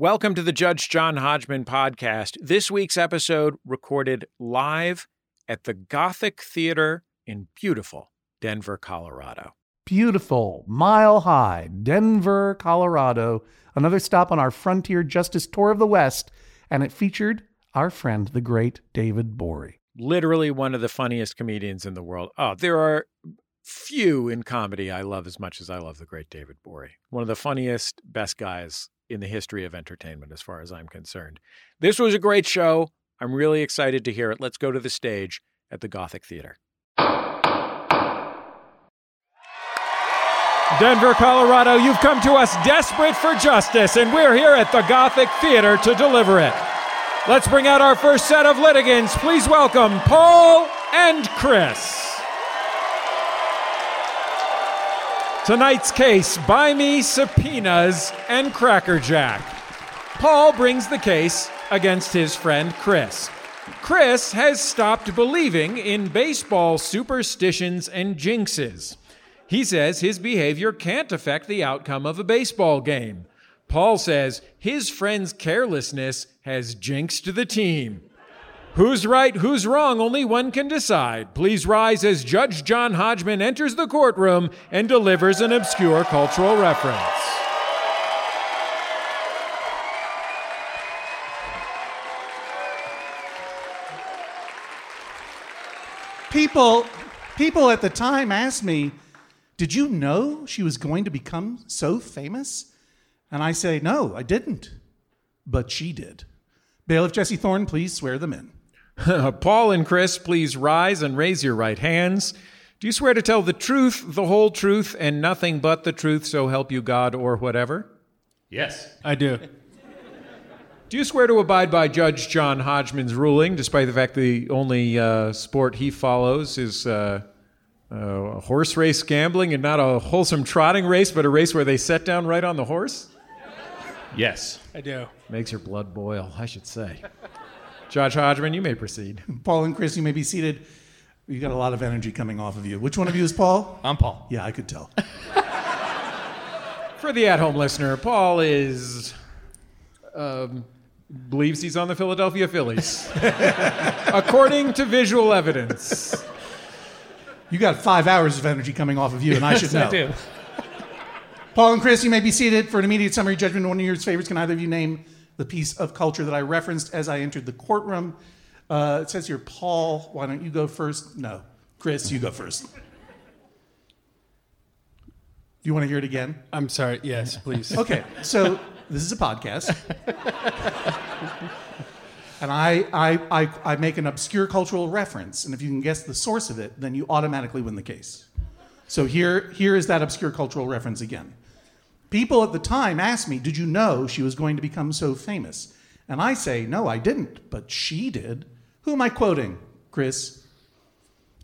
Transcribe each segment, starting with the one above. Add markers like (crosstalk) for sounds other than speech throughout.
Welcome to the Judge John Hodgman podcast. This week's episode recorded live at the Gothic Theater in beautiful Denver, Colorado. Beautiful, mile high, Denver, Colorado. Another stop on our Frontier Justice Tour of the West, and it featured our friend, the great David Gborie. Literally one of the funniest comedians in the world. Oh, there are few in comedy I love as much as I love the great David Gborie. One of the funniest, best guys in the history of entertainment, as far as I'm concerned. This was a great show. I'm really excited to hear it. Let's go to the stage at the Gothic Theater. Denver, Colorado, you've come to us desperate for justice, and we're here at the Gothic Theater to deliver it. Let's bring out our first set of litigants. Please welcome Paul and Chris. Tonight's case Buy Me Subpoenas and Crackerjack. Paul brings the case against his friend Chris. Chris has stopped believing in baseball superstitions and jinxes. He says his behavior can't affect the outcome of a baseball game. Paul says his friend's carelessness has jinxed the team. Who's right, who's wrong, only one can decide. Please rise as Judge John Hodgman enters the courtroom and delivers an obscure cultural reference. People, people at the time asked me, Did you know she was going to become so famous? And I say, No, I didn't. But she did. Bailiff Jesse Thorne, please swear them in. (laughs) Paul and Chris, please rise and raise your right hands. Do you swear to tell the truth, the whole truth, and nothing but the truth, so help you God or whatever? Yes. I do. Do you swear to abide by Judge John Hodgman's ruling, despite the fact the only uh, sport he follows is uh, uh, horse race gambling and not a wholesome trotting race, but a race where they set down right on the horse? Yes. I do. Makes your blood boil, I should say. Judge Hodgman, you may proceed. Paul and Chris, you may be seated. You got a lot of energy coming off of you. Which one of you is Paul? I'm Paul. Yeah, I could tell. (laughs) For the at-home listener, Paul is um, believes he's on the Philadelphia Phillies, (laughs) according to visual evidence. You got five hours of energy coming off of you, and I should know. I do. Paul and Chris, you may be seated for an immediate summary judgment. One of your favorites. Can either of you name the piece of culture that I referenced as I entered the courtroom? Uh, it says here, Paul, why don't you go first? No. Chris, you go first. Do you want to hear it again? I'm sorry. Yes, please. Okay, so this is a podcast. (laughs) and I, I, I, I make an obscure cultural reference, and if you can guess the source of it, then you automatically win the case. So here, here is that obscure cultural reference again. People at the time asked me, Did you know she was going to become so famous? And I say, No, I didn't, but she did. Who am I quoting, Chris?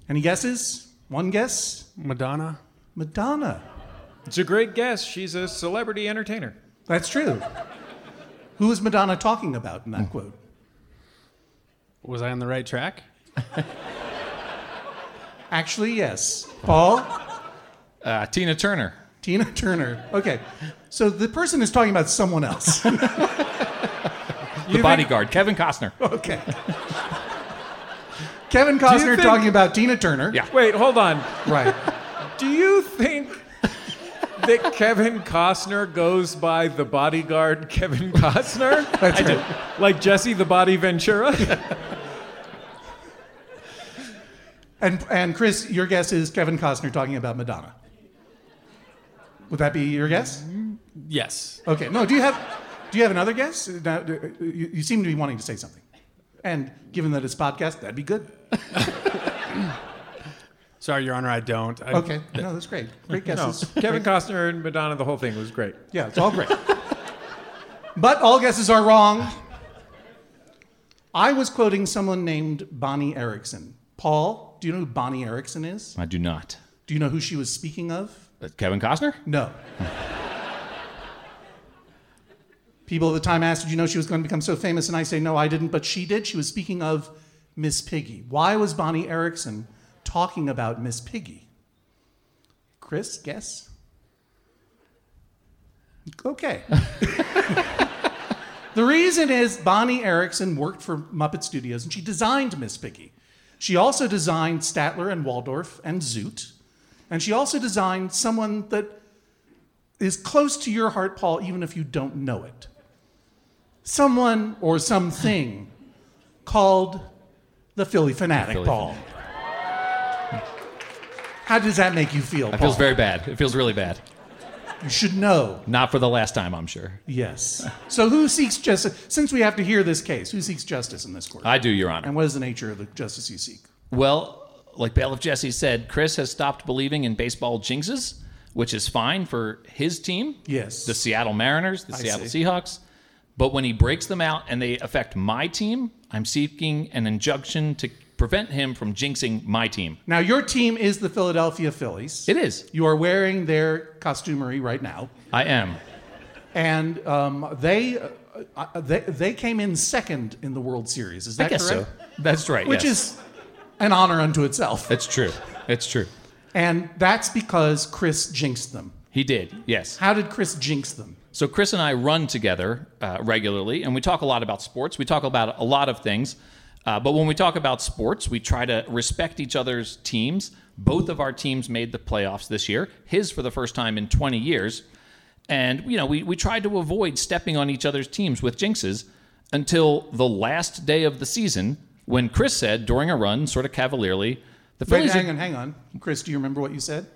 Any guesses? One guess? Madonna. Madonna. It's a great guess. She's a celebrity entertainer. That's true. Who is Madonna talking about in that quote? Was I on the right track? (laughs) Actually, yes. Paul? Uh, Tina Turner. Tina Turner. Okay. So the person is talking about someone else. (laughs) The bodyguard. Kevin Costner. okay. Kevin Costner think- talking about Tina Turner. Yeah. Wait, hold on. Right. Do you think that Kevin Costner goes by the bodyguard Kevin Costner? (laughs) That's right. Like Jesse the Body Ventura? And and Chris, your guess is Kevin Costner talking about Madonna. Would that be your guess? Yes. Okay. No. Do you have do you have another guess? Now, do- you, you seem to be wanting to say something. And given that it's podcast, that'd be good. (laughs) Sorry, Your Honor, I don't. I, Okay. No, that's great. Great No. guesses. (laughs) Kevin Costner and Madonna, the whole thing was great. Yeah, it's all great. but all guesses are wrong. I was quoting someone named Bonnie Erickson. Paul, do you know who Bonnie Erickson is? I do not. Do you know who she was speaking of? Uh, Kevin Costner? No. People at the time asked, Did you know she was going to become so famous? And I say, No, I didn't, but she did. She was speaking of Miss Piggy. Why was Bonnie Erickson talking about Miss Piggy? Chris, guess? Okay. (laughs) The reason is Bonnie Erickson worked for Muppet Studios and she designed Miss Piggy. She also designed Statler and Waldorf and Zoot. And she also designed someone that is close to your heart, Paul, even if you don't know it. Someone or something called the Phillie Phanatic, Philly Paul. How does that make you feel, It Paul? feels very bad. It feels really bad. You should know. Not for the last time, I'm sure. Yes. So who seeks justice? Since we have to hear this case, who seeks justice in this court? I do, Your Honor. and what is the nature of the justice you seek? Well, like Bailiff Jesse said, Chris has stopped believing in baseball jinxes, which is fine for his team. Yes. The Seattle Mariners, the I Seattle see. Seahawks. But when he breaks them out and they affect my team, I'm seeking an injunction to prevent him from jinxing my team. Now, your team is the Philadelphia Phillies. It is. You are wearing their costumery right now, I am. and um, they, uh, uh, they they came in second in the World Series. Is that I guess correct? so. That's right. Which yes. is an honor unto itself. It's true. It's true. And that's because Chris jinxed them. He did. Yes. How did Chris jinx them? So Chris and I run together uh, regularly, and we talk a lot about sports. We talk about a lot of things, uh, but when we talk about sports, we try to respect each other's teams. Both of our teams made the playoffs this year. His for the first time in 20 years, and you know we we tried to avoid stepping on each other's teams with jinxes until the last day of the season when Chris said during a run, sort of cavalierly, "The Wait, Phillies." hang are- on, hang on. Chris, do you remember what you said?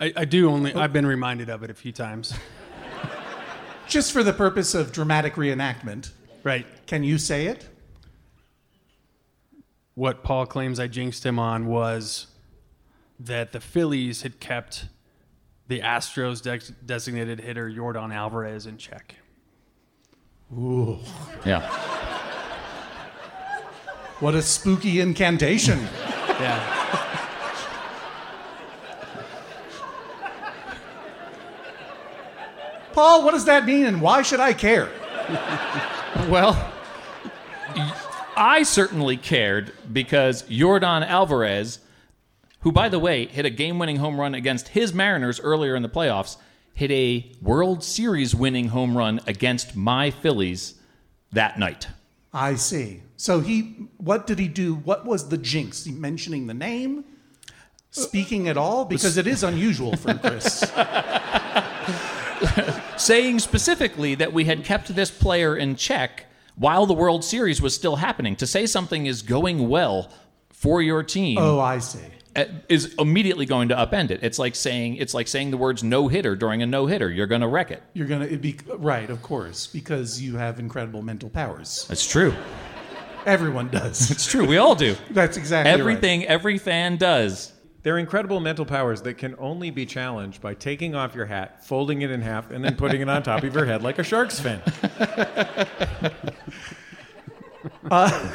I, I do only. Oh. I've been reminded of it a few times. Just for the purpose of dramatic reenactment, Right. can you say it? What Paul claims I jinxed him on was that the Phillies had kept the Astros de- designated hitter Yordan Alvarez in check. Ooh. Yeah. What a spooky incantation. Yeah. Paul, what does that mean and why should I care? Well, I certainly cared because Yordan Alvarez, who, by the way, hit a game winning home run against his Mariners earlier in the playoffs, hit a World Series winning home run against my Phillies that night. I see. So he, what did he do? What was the jinx? He mentioning the name? Speaking at all? Because it is unusual for Chris. (laughs) Saying specifically that we had kept this player in check while the World Series was still happening. To say something is going well for your team. oh, I see. uh, is immediately going to upend it. It's like saying it's like saying the words no hitter during a no hitter. You're going to wreck it. You're gonna be right, of course, because you have incredible mental powers. That's true. Everyone does. (laughs) It's true. We all do. That's exactly right. Everything every fan does. They're incredible mental powers that can only be challenged by taking off your hat, folding it in half, and then putting it on top of your head like a shark's fin. (laughs) Uh,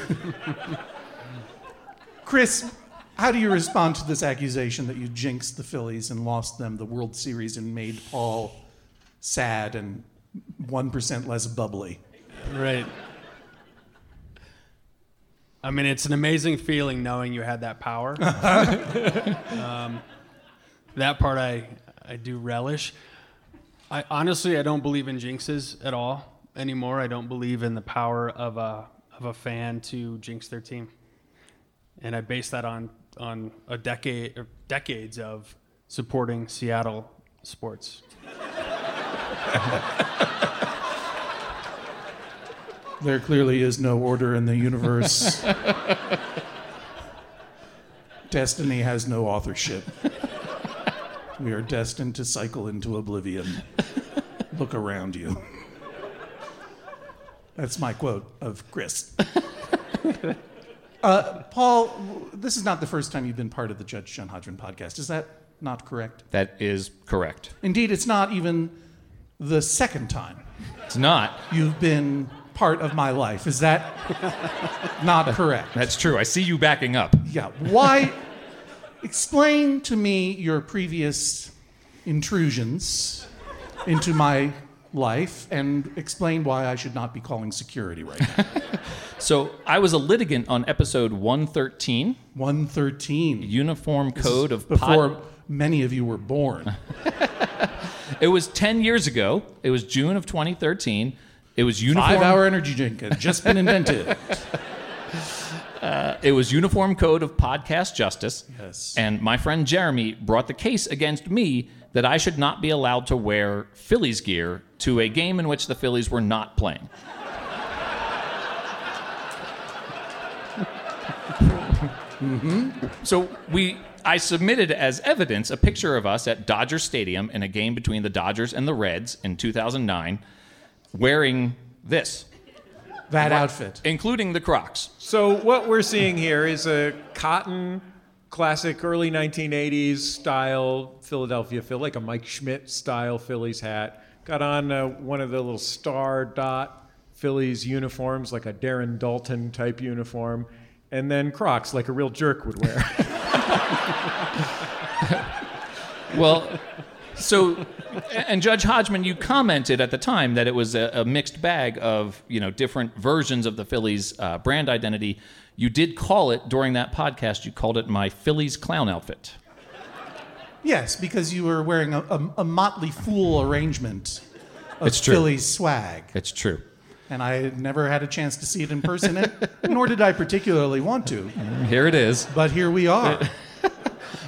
Chris, how do you respond to this accusation that you jinxed the Phillies and lost them the World Series and made Paul sad and one percent less bubbly? Right. I mean, it's an amazing feeling knowing you had that power. (laughs) um, that part I, I do relish. I honestly I don't believe in jinxes at all anymore. I don't believe in the power of a of a fan to jinx their team, and I base that on on a decade or decades of supporting Seattle sports. (laughs) There clearly is no order in the universe. (laughs) Destiny has no authorship. We are destined to cycle into oblivion. Look around you. That's my quote of Chris. Uh, Paul, this is not the first time you've been part of the Judge John Hodgman podcast. Is that not correct? That is correct. Indeed, it's not even the second time It's not. you've been part of my life. Is that not correct? That's true. I see you backing up. Yeah. Why? Explain to me your previous intrusions into my life and explain why I should not be calling security right now. (laughs) So I was a litigant on episode 113, 113. Uniform Code of Before Pod- many of you were born. (laughs) It was 10 years ago. It was June of 2013. It was uniform. Five hour energy drink had just been invented. (laughs) Uh, it was Uniform Code of Podcast Justice. Yes. And my friend Jeremy brought the case against me that I should not be allowed to wear Phillies gear to a game in which the Phillies were not playing. Mm-hmm. So we I submitted as evidence a picture of us at Dodger Stadium in a game between the Dodgers and the Reds in 2009 wearing this, That outfit. including the Crocs. So what we're seeing here is a cotton, classic early 1980s style Philadelphia Philly, like a Mike Schmidt style Phillies hat. Got on uh, one of the little star dot Phillies uniforms, like a Darren Daulton type uniform, and then Crocs, like a real jerk would wear. (laughs) Well, so, and Judge Hodgman, you commented at the time that it was a, a mixed bag of you know different versions of the Phillies uh, brand identity. You did call it during that podcast. You called it my Phillies clown outfit. Yes, because you were wearing a, a, a motley fool arrangement of It's true. Philly's swag. It's true. And I never had a chance to see it in person, and- nor did I particularly want to. Here it is. But here we are. (laughs)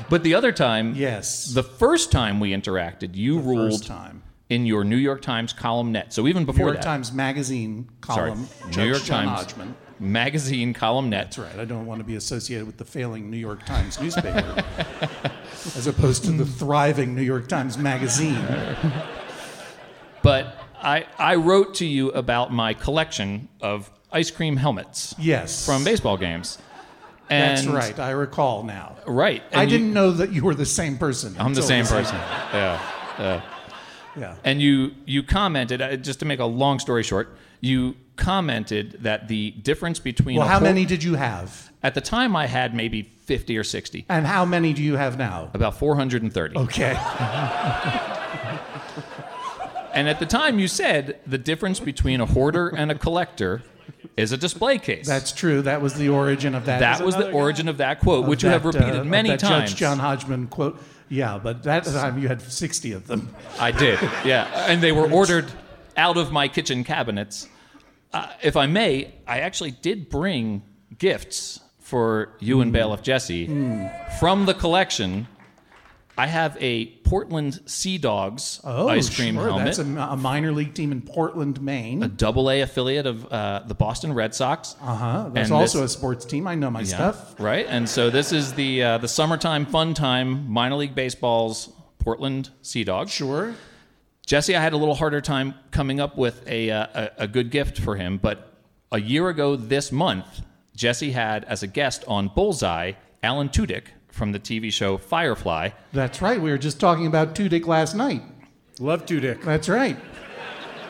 But the other time, Yes. the first time we interacted, you ruled First time. in your New York Times columnette. So even before New York that, Times Magazine sorry, column. New York John Times Hodgman. magazine columnette. That's right. I don't want to be associated with the failing New York Times newspaper, (laughs) as opposed to the thriving New York Times Magazine. But I, I wrote to you about my collection of ice cream helmets Yes. from baseball games. That's right. I recall now. Right. I you- didn't know that you were the same person. I'm the same person. evening. (laughs) Yeah. Yeah. And you you commented uh, just to make a long story short, you commented that the difference between Well, how hor- many did you have? at the time I had maybe 50 or 60, And how many do you have now? about 430. Okay. (laughs) And at the time you said the difference between a hoarder and a collector is a display case. That's true. That was the origin of that. that was the guy. origin of that quote, of which you have repeated uh, many that times. Judge John Hodgman quote. Yeah, but that time you had 60 of them. I did, yeah. (laughs) And they were ordered out of my kitchen cabinets. Uh, if I may, I actually did bring gifts for you and Bailiff Jesse from the collection. I have a Portland Sea Dogs ice cream Oh, sure. helmet, That's a, a minor league team in Portland, Maine. a double A affiliate of uh, the Boston Red Sox. Uh huh. That's and also this- a sports team. I know my Yeah, stuff. right? And so this is the uh, the summertime fun time minor league baseball's Portland Sea Dogs. Sure. Jesse, I had a little harder time coming up with a, uh, a, a good gift for him, but a year ago this month, Jesse had as a guest on Bullseye Alan Tudyk from the TV show Firefly. That's right. We were just talking about Tudyk last night. Love to, Dick. That's right. (laughs)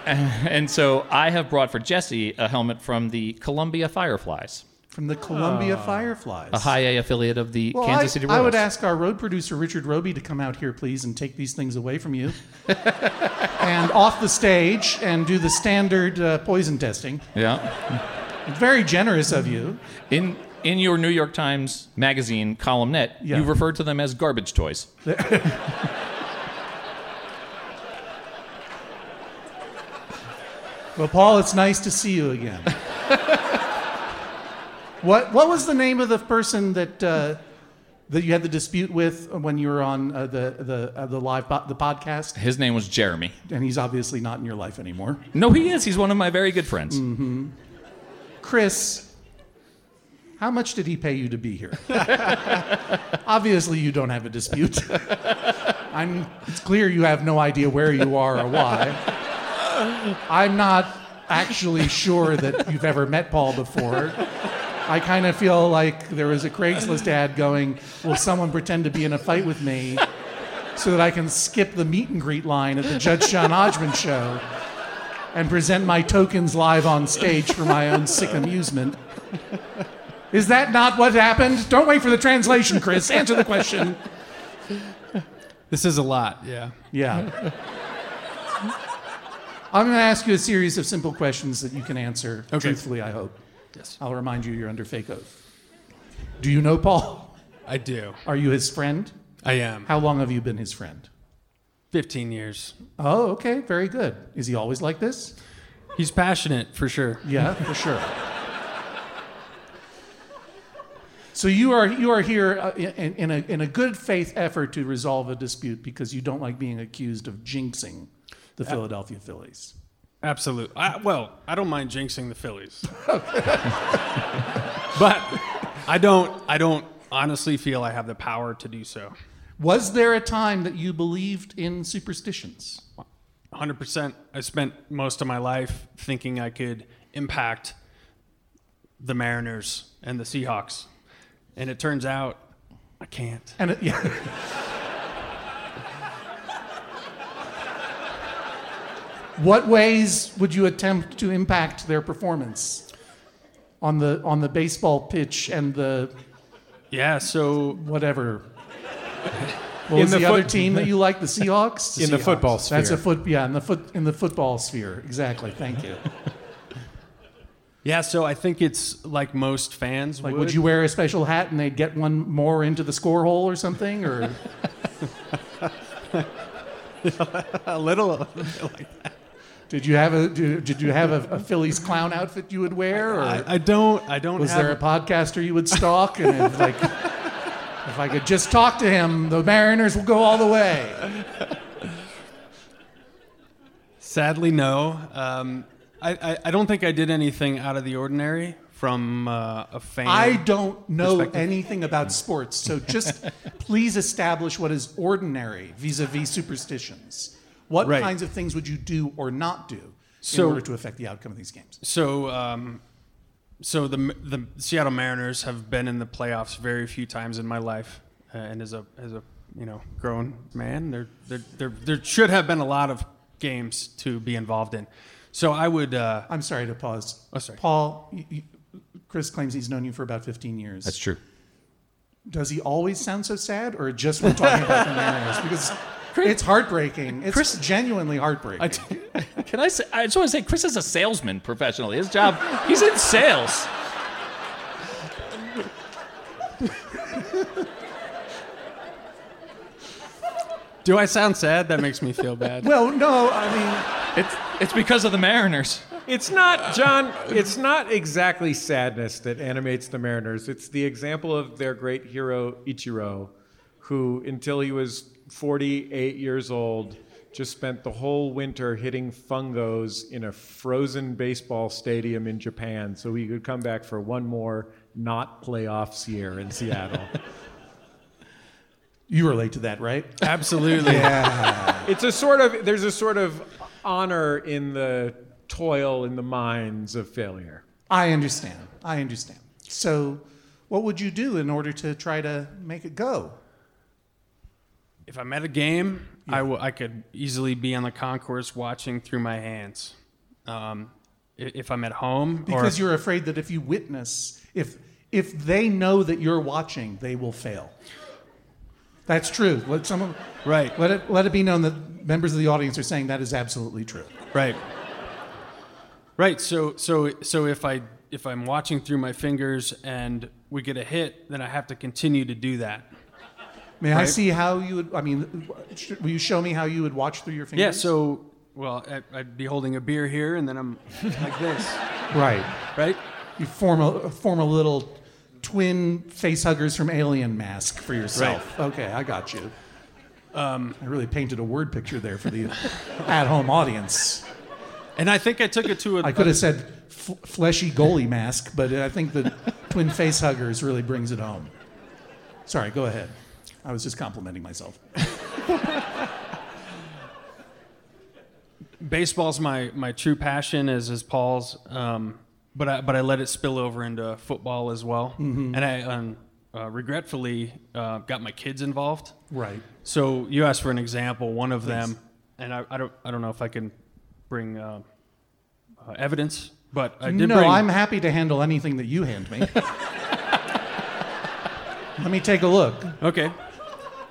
And so I have brought for Jesse a helmet from the Columbia Fireflies, From the Columbia Fireflies. a high A affiliate of the Well, Kansas I, City I would ask our road producer Richard Roby to come out here, please, and take these things away from you, (laughs) and off the stage and do the standard uh, poison testing. yeah. Very generous of you. In in your New York Times magazine columnette, Yeah. you referred to them as garbage toys. (laughs) Well, Paul, it's nice to see you again. (laughs) what What was the name of the person that uh, that you had the dispute with when you were on uh, the the uh, the live po- the podcast? His name was Jeremy. And he's obviously not in your life anymore. No, he is. He's one of my very good friends. Mm. Chris, how much did he pay you to be here? (laughs) Obviously, you don't have a dispute. (laughs) I'm, it's clear you have no idea where you are or why. I'm not actually sure that you've ever met Paul before. I kind of feel like there was a Craigslist ad going, Will someone pretend to be in a fight with me so that I can skip the meet and greet line at the Judge John Hodgman show? and present my tokens live on stage for my own sick amusement. Is that not what happened? Don't wait for the translation, Chris. Answer the question. This is a lot, yeah. Yeah. I'm going to ask you a series of simple questions that you can answer Okay. truthfully, I hope. Yes. I'll remind you you're under fake oath. Do you know Paul? I do. Are you his friend? I am. How long have you been his friend? 15 years. Oh, okay, very good. Is he always like this? He's passionate for sure. Yeah, for sure. So you are you are here uh, in, in, a, in a good faith effort to resolve a dispute because you don't like being accused of jinxing the Philadelphia Phillies. Absolutely. I, well, I don't mind jinxing the Phillies, (laughs) but I don't. I don't honestly feel I have the power to do so. Was there a time that you believed in superstitions? 100%. I spent most of my life thinking I could impact the Mariners and the Seahawks, and it turns out I can't. And it, yeah. what ways would you attempt to impact their performance on the on the baseball pitch and the Yeah. So whatever? (laughs) What In was the the, other team that you like? The Seahawks. In the football sphere. That's a foot. Yeah, in the foot in the football sphere. Exactly. Thank you. Yeah. So I think it's like most fans Like, would. would you wear a special hat and they'd get one more into the score hole or something? Or (laughs) a little? Like that. Did you have a did did you have a, a Phillies clown outfit you would wear? Or I, I don't. I don't. was have there a podcaster you would stalk and if, like if I could just talk to him, the Mariners will go all the way. Sadly, no. Um, I, I, I don't think I did anything out of the ordinary from uh, a fan. I don't know anything about sports, so just (laughs) please establish what is ordinary vis-a-vis superstitions. What Right. kinds of things would you do or not do in order to affect the outcome of these games? So, um, so the the Seattle Mariners have been in the playoffs very few times in my life, uh, and as a as a you know grown man, there there there there should have been a lot of games to be involved in. So I would. Uh, I'm sorry to pause. Oh, sorry. Paul, you, you, Chris claims he's known you for about 15 years. That's true. Does he always sound so sad, or just when talking about the Mariners? (laughs) Because it's heartbreaking. It's Chris- genuinely heartbreaking. (laughs) Can I say? I just want to say, Chris is a salesman professionally. His job, he's in sales. (laughs) do I sound sad? That makes me feel bad. well, no, I mean, It's it's because of the Mariners. It's not, John, it's not exactly sadness that animates the Mariners. It's the example of their great hero, Ichiro, who, until he was 48 years old, just spent the whole winter hitting fungos in a frozen baseball stadium in Japan so he could come back for one more not playoffs year in Seattle. you relate to that, right? Absolutely. yeah. (laughs) it's a sort of, there's a sort of honor in the toil in the mines of failure. I understand. I understand. So, what would you do in order to try to make it go? If I'm at a game, I w- I could easily be on the concourse watching through my hands. Um, if I'm at home, Because if- you're afraid that if you witness, if if they know that you're watching, they will fail. That's true. Let someone right, let it let it be known that members of the audience are saying that is absolutely true. right, right. So so so if I if I'm watching through my fingers and we get a hit, then I have to continue to do that. May I Right. see how you would? I mean, sh- will you show me how you would watch through your fingers? Yeah. So well, I- I'd be holding a beer here, and then I'm like this, right. right? You form a form a little twin face huggers from Alien mask for yourself. Okay, I got you. Um, I really painted a word picture there for the (laughs) at-home audience. And I think I took it to a. I could have said f- fleshy goalie mask, but I think the twin (laughs) face huggers really brings it home. Sorry, go ahead. I was just complimenting myself. (laughs) baseball's my my true passion as is Paul's. Um, but I but I let it spill over into football as well, Mm-hmm. and I um, uh, regretfully uh, got my kids involved. Right. So you asked for an example. One of them, and I, I don't I don't know if I can bring uh, uh, evidence, but I did no, bring. I'm happy to handle anything that you hand me. (laughs) Let me take a look. okay.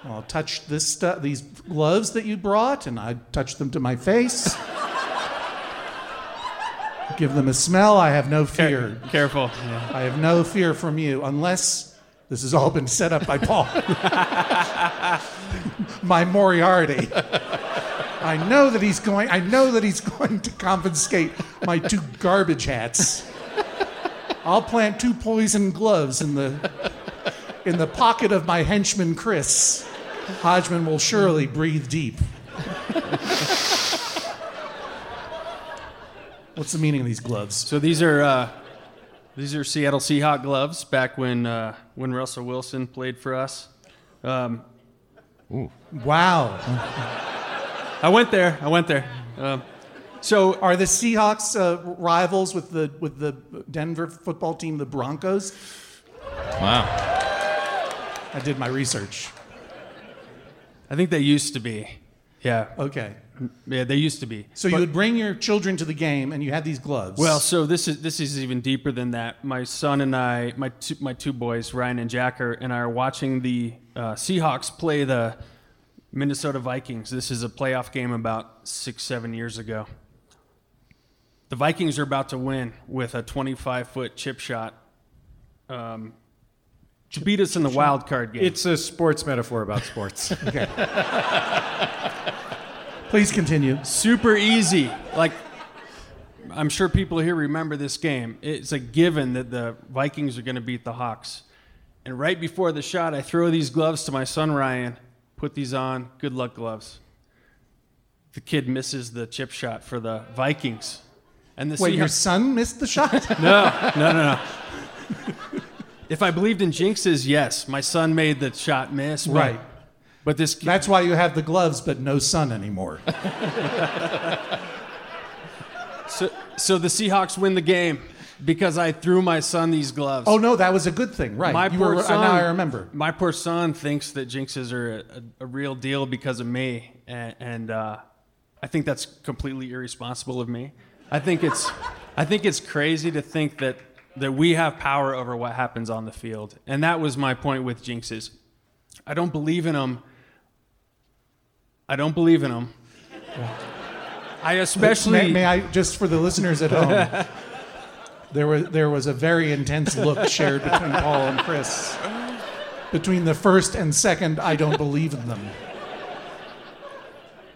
I'll touch this stu- these gloves that you brought, and I touch them to my face. Give them a smell. I have no fear. Careful. Yeah. I have no fear from you, unless this has all been set up by Paul. (laughs) my Moriarty. I know that he's going. I know that he's going to confiscate my two garbage hats. I'll plant two poison gloves in the in the pocket of my henchman Chris. Hodgman will surely breathe deep. What's the meaning of these gloves? So these are uh, these are Seattle Seahawk gloves back when uh, when Russell Wilson played for us. Um, Wow. I went there. I went there. Um, so Are the Seahawks uh, rivals with the with the Denver football team, the Broncos? Wow. I did my research. I think they used to be. Yeah, Okay. yeah, they used to be. So you would bring your children to the game, and you had these gloves. Well, so this is this is even deeper than that. My son and I, my two, my two boys, Ryan and Jacker, and I are watching the uh, Seahawks play the Minnesota Vikings. This is a playoff game about six, seven years ago. The Vikings are about to win with a 25 foot chip shot um, to beat us in the wild card game. It's a sports metaphor about sports. (laughs) okay. (laughs) please continue. super easy. Like, I'm sure people here remember this game. It's a given that the Vikings are going to beat the Hawks. And right before the shot, I throw these gloves to my son Ryan. Put these on. Good luck gloves. The kid misses the chip shot for the Vikings. And the Wait, your son missed the shot? (laughs) no, no, no, no. If I believed in jinxes, yes, my son made the shot miss. But, right. But this That's why you have the gloves, but no sun anymore. (laughs) so, so the Seahawks win the game because I threw my son these gloves. Oh no, that was a good thing, right? My you poor were, son. Now I remember. My poor son thinks that jinxes are a, a, a real deal because of me, and, and uh, I think that's completely irresponsible of me. I think it's, I think it's crazy to think that that we have power over what happens on the field, and that was my point with jinxes. I don't believe in them. I don't believe in them. I especially May, may I just for the listeners at home? there was there was a very intense look shared between Paul and Chris. Between the first and second, I don't believe in them.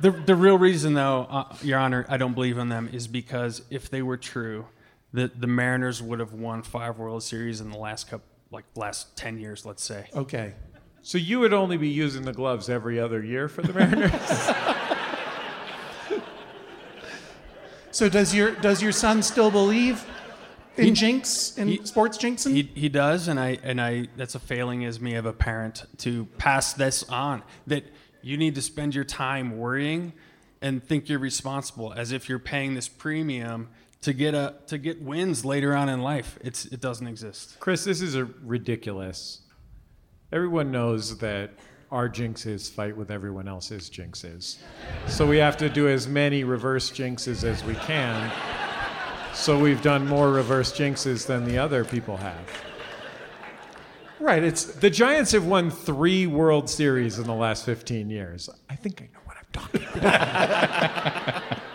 The, the real reason, though, uh, Your Honor, I don't believe in them is because if they were true, the, the Mariners would have won five World Series in the last couple, like last ten years, let's say. Okay. so you would only be using the gloves every other year for the Mariners? (laughs) So does your does your son still believe in jinx in he- sports jinxing? He, he does, and I and I that's a failing as me of a parent to pass this on. That you need to spend your time worrying and think you're responsible, as if you're paying this premium to get a to get wins later on in life. It's it doesn't exist. Chris, this is a ridiculous. Everyone knows that our jinxes fight with everyone else's jinxes. So we have to do as many reverse jinxes as we can. So we've done more reverse jinxes than the other people have. right. It's The Giants have won three World Series in the last 15 years. I think I know what I'm talking about. (laughs)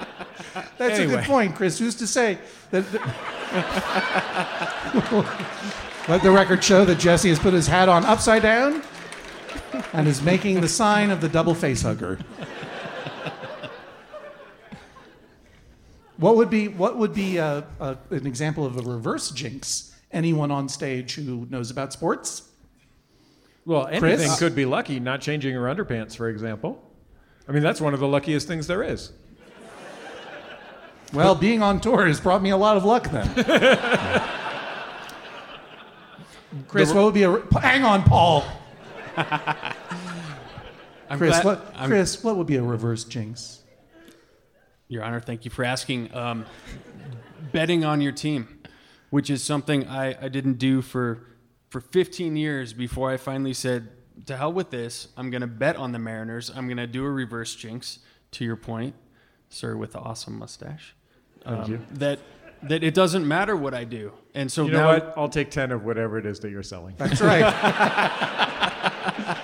(laughs) That's a good point, Chris. Who's to say that? (laughs) Let the record show that Jesse has put his hat on upside down and is making the sign of the double face hugger. What would be what would be uh uh an example of a reverse jinx? Anyone on stage who knows about sports? Well, anything Chris? could be lucky, not changing her underpants, for example. I mean, that's one of the luckiest things there is. Well, being on tour has brought me a lot of luck then. Chris, what would be a re- hang on, Paul? Chris, glad- what, I'm- Chris, what would be a reverse jinx? Your Honor, thank you for asking. Um, betting on your team, which is something I, I didn't do for, for 15 years before I finally said, to hell with this. I'm going to bet on the Mariners. I'm going to do a reverse jinx, to your point, sir, with the awesome mustache. Thank um, you. That, that it doesn't matter what I do. And so You know now, what? I'll take 10 of whatever it is that you're selling. That's right. (laughs)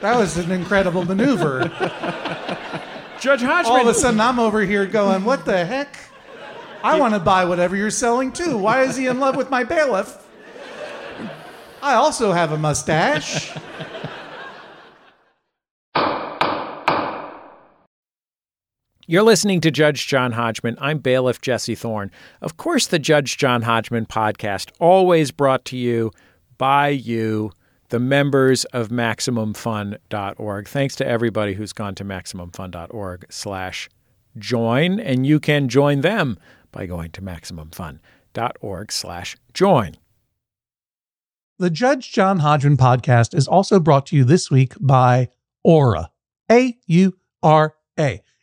that was an incredible maneuver. Judge Hodgman. All of a sudden, I'm over here going, "What the heck? I want to buy whatever you're selling too. Why is he in love with my bailiff? I also have a mustache." You're listening to Judge John Hodgman. I'm bailiff Jesse Thorne. Of course, the Judge John Hodgman podcast, always brought to you by you, the members of MaximumFun.org. Thanks to everybody who's gone to MaximumFun.org slash join, and you can join them by going to MaximumFun.org slash join. The Judge John Hodgman podcast is also brought to you this week by Aura. A U R A.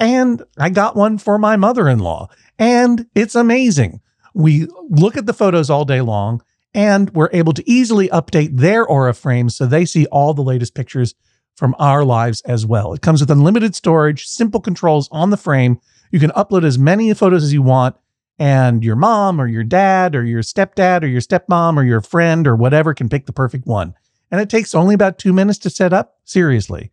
And I got one for my mother in law. And it's amazing. We look at the photos all day long and we're able to easily update their Aura frames so they see all the latest pictures from our lives as well. It comes with unlimited storage, simple controls on the frame. You can upload as many photos as you want, and your mom or your dad or your stepdad or your stepmom or your friend or whatever can pick the perfect one. And it takes only about two minutes to set up. Seriously.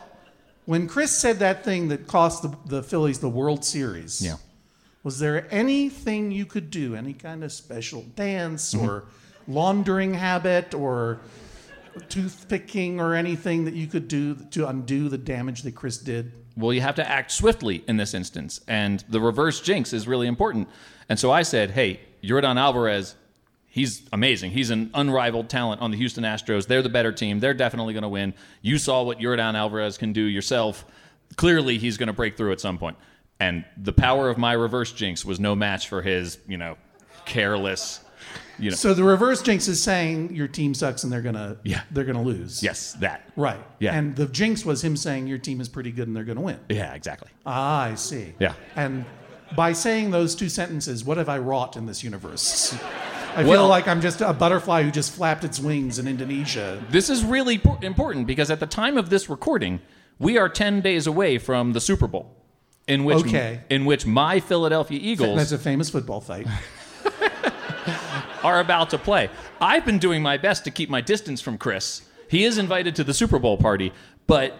when Chris said that thing that cost the, the Phillies the World Series, Yeah. was there anything you could do, any kind of special dance mm-hmm. or laundering habit or toothpicking or anything that you could do to undo the damage that Chris did? Well, you have to act swiftly in this instance, and the reverse jinx is really important. And so I said, hey, Yordan Alvarez, he's amazing. He's an unrivaled talent on the Houston Astros. They're the better team. They're definitely going to win. You saw what Yordan Alvarez can do yourself. Clearly, he's going to break through at some point. And the power of my reverse jinx was no match for his, you know, careless, you know. So the reverse jinx is saying your team sucks and they're gonna Yeah. they're gonna lose. yes, that. Right. Yeah. And the jinx was him saying your team is pretty good and they're gonna win. Yeah, exactly. Ah, I see. Yeah. And by saying those two sentences, what have I wrought in this universe? I feel like I'm just a butterfly who just flapped its wings in Indonesia. This is really por- important because at the time of this recording, we are 10 days away from the Super Bowl. In which, Okay. in which my Philadelphia Eagles. That's a famous football fight. (laughs) are about to play. I've been doing my best to keep my distance from Chris. He is invited to the Super Bowl party, but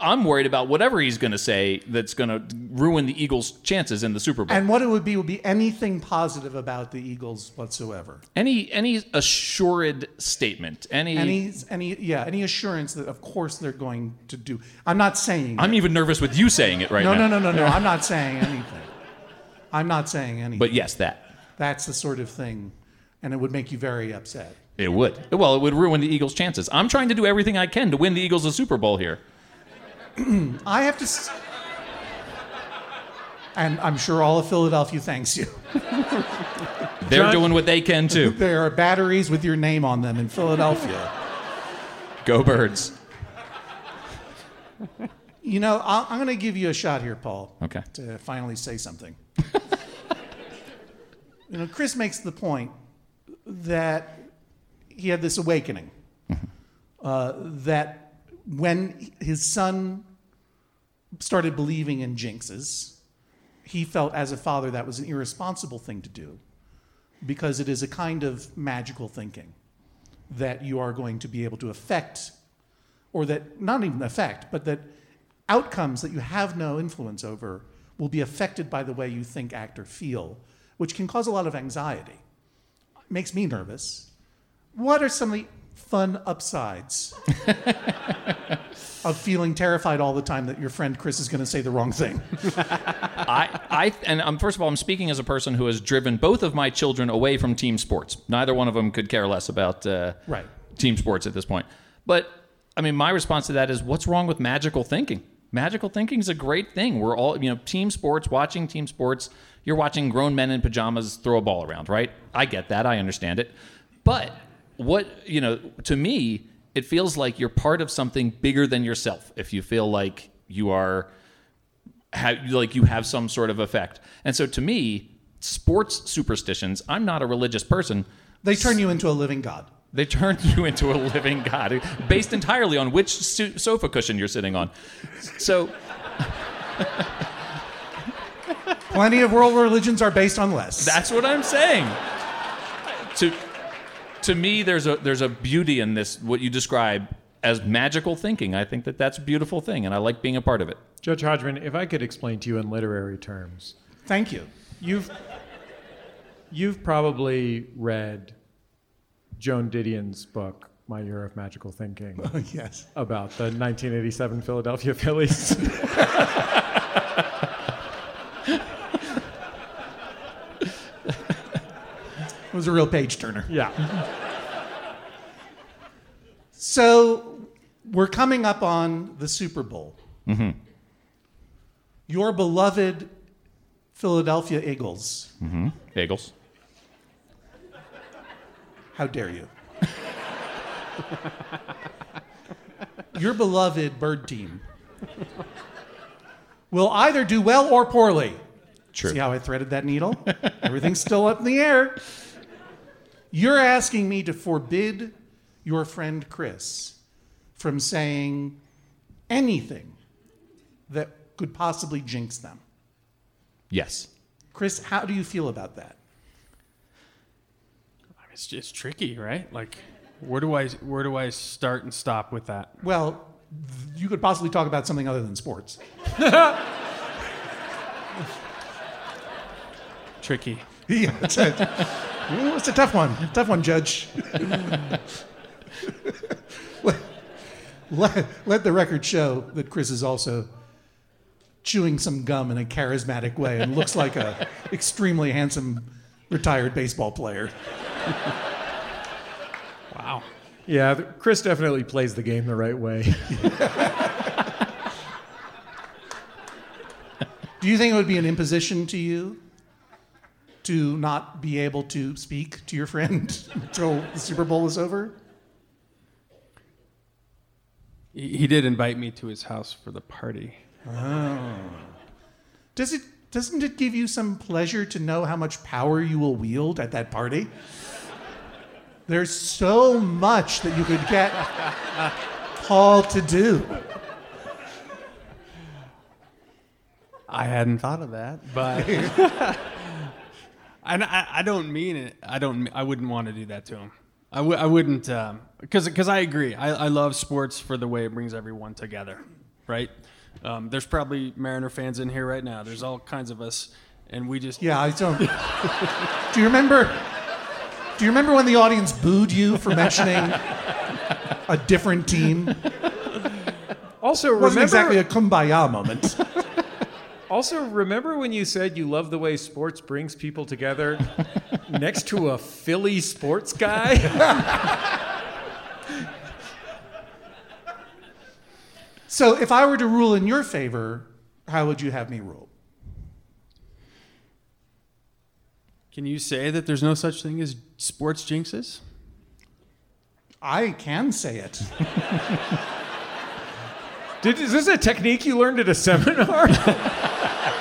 I'm worried about whatever he's going to say that's going to ruin the Eagles' chances in the Super Bowl. and what it would be would be anything positive about the Eagles whatsoever. any any assured statement, any, Any any yeah, any assurance that of course they're going to do. I'm not saying I'm even nervous with you saying it right No, now. no, no, no, no. I'm not saying anything. I'm not saying anything. But yes, that. That's the sort of thing and it would make you very upset. It would. Well, it would ruin the Eagles' chances. I'm trying to do everything I can to win the Eagles a Super Bowl here. I have to. S- and I'm sure all of Philadelphia thanks you. They're John- doing what they can too. (laughs) There are batteries with your name on them in Philadelphia. (laughs) Go Birds. You know, I- I'm going to give you a shot here, Paul. Okay. To finally say something. (laughs) you know, Chris makes the point that he had this awakening. Uh, that when his son started believing in jinxes, he felt as a father that was an irresponsible thing to do because it is a kind of magical thinking that you are going to be able to affect or that not even affect, but that outcomes that you have no influence over will be affected by the way you think, act, or feel, which can cause a lot of anxiety. makes me nervous. What are some of the fun upsides (laughs) of feeling terrified all the time that your friend Chris is going to say the wrong thing? (laughs) I, I, and um, first of all, I'm speaking as a person who has driven both of my children away from team sports. Neither one of them could care less about uh, Right. team sports at this point. But I mean, my response to that is, what's wrong with magical thinking? Magical thinking is a great thing. We're all, you know, team sports, watching team sports. You're watching grown men in pajamas throw a ball around, right? I get that. I understand it. But what, you know, to me, it feels like you're part of something bigger than yourself if you feel like you are have, like you have some sort of effect. And so to me, sports superstitions, I'm not a religious person. They turn you into a living god. They turn (laughs) you into a living god based entirely on which so- sofa cushion you're sitting on. So Plenty of world religions are based on less. that's what I'm saying. To to me there's a there's a beauty in this what you describe as magical thinking. I think that that's a beautiful thing and I like being a part of it. Judge Hodgman, if I could explain to you in literary terms, Thank you. you've you've probably read Joan Didion's book, My Year of Magical Thinking, (laughs) yes. about the 1987 Philadelphia Phillies. (laughs) was a real page turner. yeah. (laughs) So we're coming up on the Super Bowl. Mm-hmm. Your beloved Philadelphia Eagles. Mm-hmm. Eagles. How dare you? Your beloved bird team will either do well or poorly. True. See how I threaded that needle? Everything's still up in the air. You're asking me to forbid your friend Chris from saying anything that could possibly jinx them. Yes. Chris, how do you feel about that? It's just tricky, right? Like, where do I where do I start and stop with that? Well, you could possibly talk about something other than sports. (laughs) (laughs) Tricky. Yeah, it's a, Ooh, it's a tough one. Tough one, Judge. let, let, let the record show that Chris is also chewing some gum in a charismatic way and looks like a extremely handsome retired baseball player. Wow. Yeah, Chris definitely plays the game the right way. (laughs) Do you think it would be an imposition to you to not be able to speak to your friend (laughs) until the Super Bowl is over? He, he did invite me to his house for the party. Oh. Does it doesn't it give you some pleasure to know how much power you will wield at that party? There's so much that you could get Paul to do. I hadn't thought of that, but (laughs) and I, I don't mean it. I don't. I wouldn't want to do that to him. I w- I wouldn't because because I agree. I, I love sports for the way it brings everyone together, right? Um, there's probably Mariner fans in here right now. There's all kinds of us, and we just Yeah, I don't. do you remember? Do you remember when the audience booed you for mentioning a different team? It Also, wasn't remember, exactly a kumbaya moment. Also, remember when you said you love the way sports brings people together (laughs) next to a Philly sports guy? (laughs) So if I were to rule in your favor, how would you have me rule? Can you say that there's no such thing as sports jinxes? I can say it. Did, is this a technique you learned at a seminar? (laughs)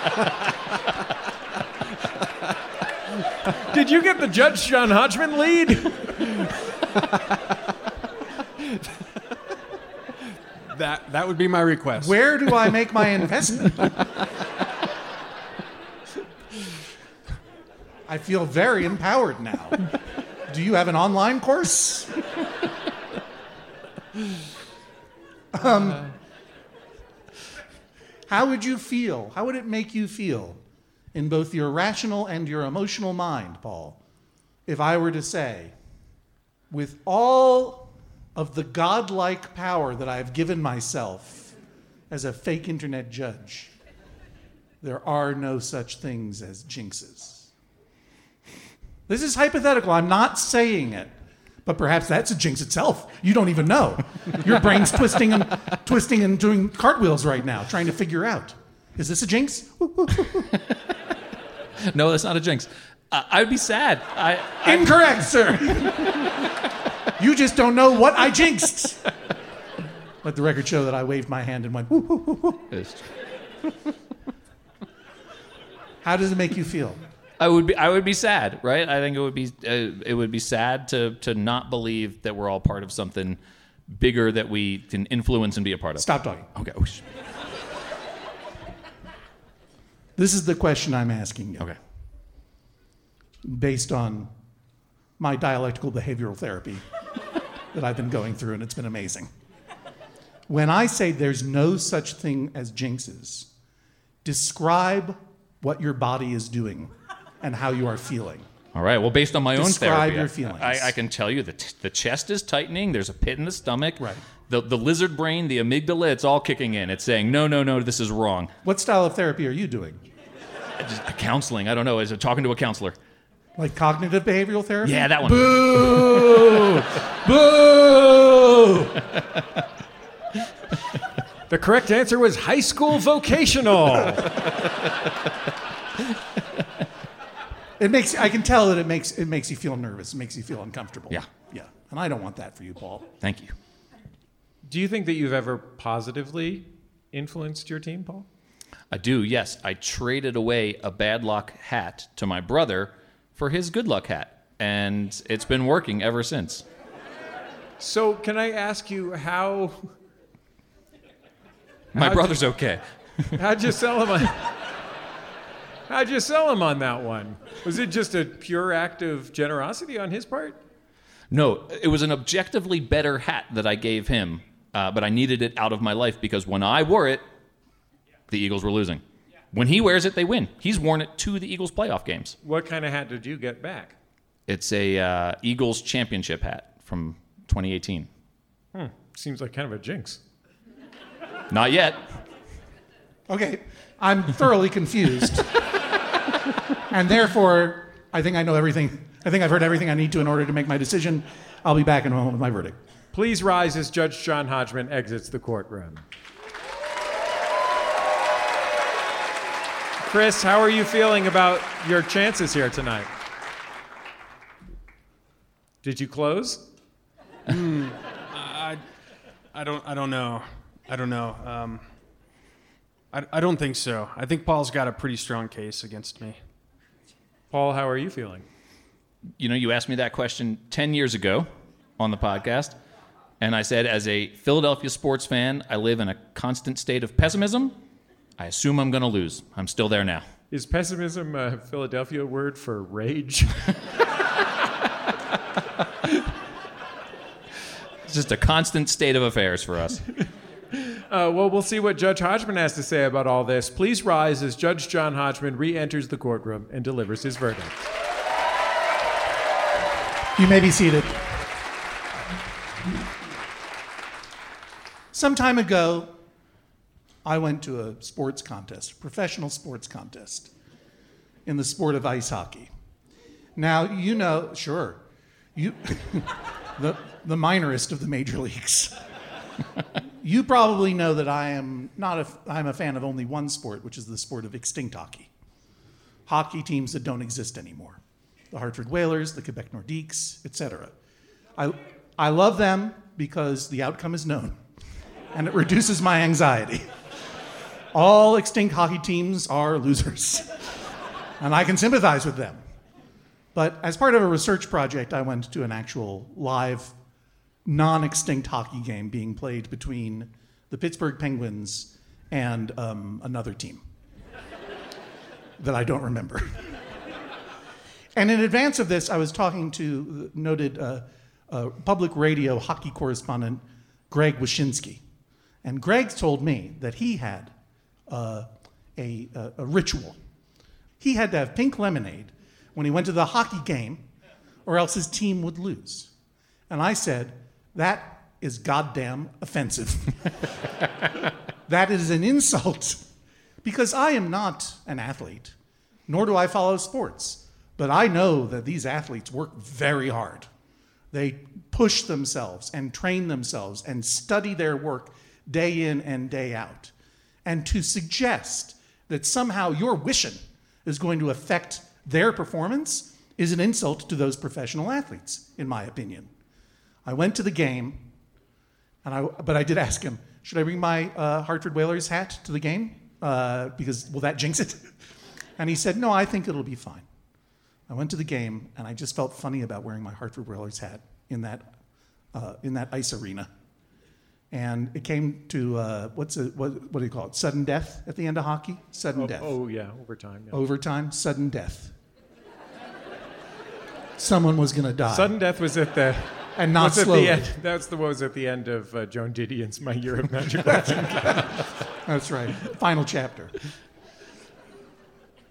(laughs) Did you get the Judge John Hodgman lead? That that would be my request. Where do I make my investment? I feel very empowered now. Do you have an online course? um, how would you feel? How would it make you feel in both your rational and your emotional mind, Paul, if I were to say, with all of the godlike power that I have given myself as a fake internet judge, there are no such things as jinxes. This is hypothetical. I'm not saying it. But perhaps that's a jinx itself. You don't even know. Your brain's twisting and twisting and doing cartwheels right now, trying to figure out. Is this a jinx? (laughs) No, that's not a jinx. Uh, I'd be sad. I, I Incorrect, sir. you just don't know what I jinxed. Let the record show that I waved my hand and went, "Woo, woo, woo, woo." How does it make you feel? I would be I would be sad, right? I think it would be uh, it would be sad to to not believe that we're all part of something bigger that we can influence and be a part of. Stop talking. Okay. Whoosh. This is the question I'm asking you. Okay. based on my dialectical behavioral therapy that I've been going through, and it's been amazing. When I say there's no such thing as jinxes, describe what your body is doing and how you are feeling. All right. Well, based on my own Describe therapy, your feelings. I, I can tell you that the chest is tightening. There's a pit in the stomach. Right. The, the lizard brain, the amygdala, it's all kicking in. It's saying, no, no, no, this is wrong. What style of therapy are you doing? Just a counseling. I don't know. Is it talking to a counselor? Like cognitive behavioral therapy? Yeah, that one. Boo! (laughs) Boo! The correct answer was high school vocational. (laughs) It makes I can tell that it makes it makes you feel nervous. It makes you feel uncomfortable. Yeah. Yeah. And I don't want that for you, Paul. Thank you. Do you think that you've ever positively influenced your team, Paul? I do, yes. I traded away a bad luck hat to my brother for his good luck hat. And it's been working ever since. So, can I ask you how My How'd brother's okay. how'd you sell him on How'd you sell him on that one? Was it just a pure act of generosity on his part? No, it was an objectively better hat that I gave him, uh, but I needed it out of my life because when I wore it, the Eagles were losing. When he wears it, they win. He's worn it to the Eagles playoff games. What kind of hat did you get back? It's a uh, Eagles championship hat from 2018. Hmm. Seems like kind of a jinx. Not yet. Okay, I'm thoroughly confused. (laughs) and therefore, I think I know everything. I think I've heard everything I need to in order to make my decision. I'll be back in a moment with my verdict. Please rise as Judge John Hodgman exits the courtroom. Chris, how are you feeling about your chances here tonight? Did you close? I, I don't I don't know. I don't know. Um, I, I don't think so. I think Paul's got a pretty strong case against me. Paul, how are you feeling? You know, you asked me that question 10 years ago on the podcast, and I said, as a Philadelphia sports fan, I live in a constant state of pessimism. I assume I'm going to lose. I'm still there now. Is pessimism a Philadelphia word for rage? (laughs) It's just a constant state of affairs for us. Uh, well, we'll see what Judge Hodgman has to say about all this. Please rise as Judge John Hodgman re enters the courtroom and delivers his verdict. You may be seated. Some time ago, I went to a sports contest, a professional sports contest, in the sport of ice hockey. Now, you know, sure, you, (laughs) the, the minorest of the major leagues. (laughs) you probably know that I am not a, I'm a fan of only one sport, which is the sport of extinct hockey. Hockey teams that don't exist anymore. The Hartford Whalers, the Quebec Nordiques, etc. I, I love them because the outcome is known and it reduces my anxiety. All extinct hockey teams are losers, and I can sympathize with them. But as part of a research project, I went to an actual live, non extinct hockey game being played between the Pittsburgh Penguins and um, another team that I don't remember. and in advance of this, I was talking to noted uh, uh, public radio hockey correspondent Greg Wyshynski. And Greg told me that he had uh, a, a, a ritual. He had to have pink lemonade when he went to the hockey game, or else his team would lose. And I said, That is goddamn offensive. that is an insult because I am not an athlete, nor do I follow sports. But I know that these athletes work very hard. They push themselves and train themselves and study their work day in and day out. And to suggest that somehow your wishing is going to affect their performance is an insult to those professional athletes, in my opinion. I went to the game, and I, but I did ask him, should I bring my uh, Hartford Whalers hat to the game? Uh, because will that jinx it? (laughs) and he said, no, I think it'll be fine. I went to the game, and I just felt funny about wearing my Hartford Whalers hat in that, uh, in that ice arena. And it came to uh, what's it, what, what do you call it? Sudden death at the end of hockey? Sudden Oh, death. oh, yeah, overtime. Yeah. Overtime, sudden death. (laughs) Someone was going to die. Sudden death was at the and not was at slowly. the end. That's the what was at the end of uh, Joan Didion's My Year of Magic. (laughs) That's right. Final chapter.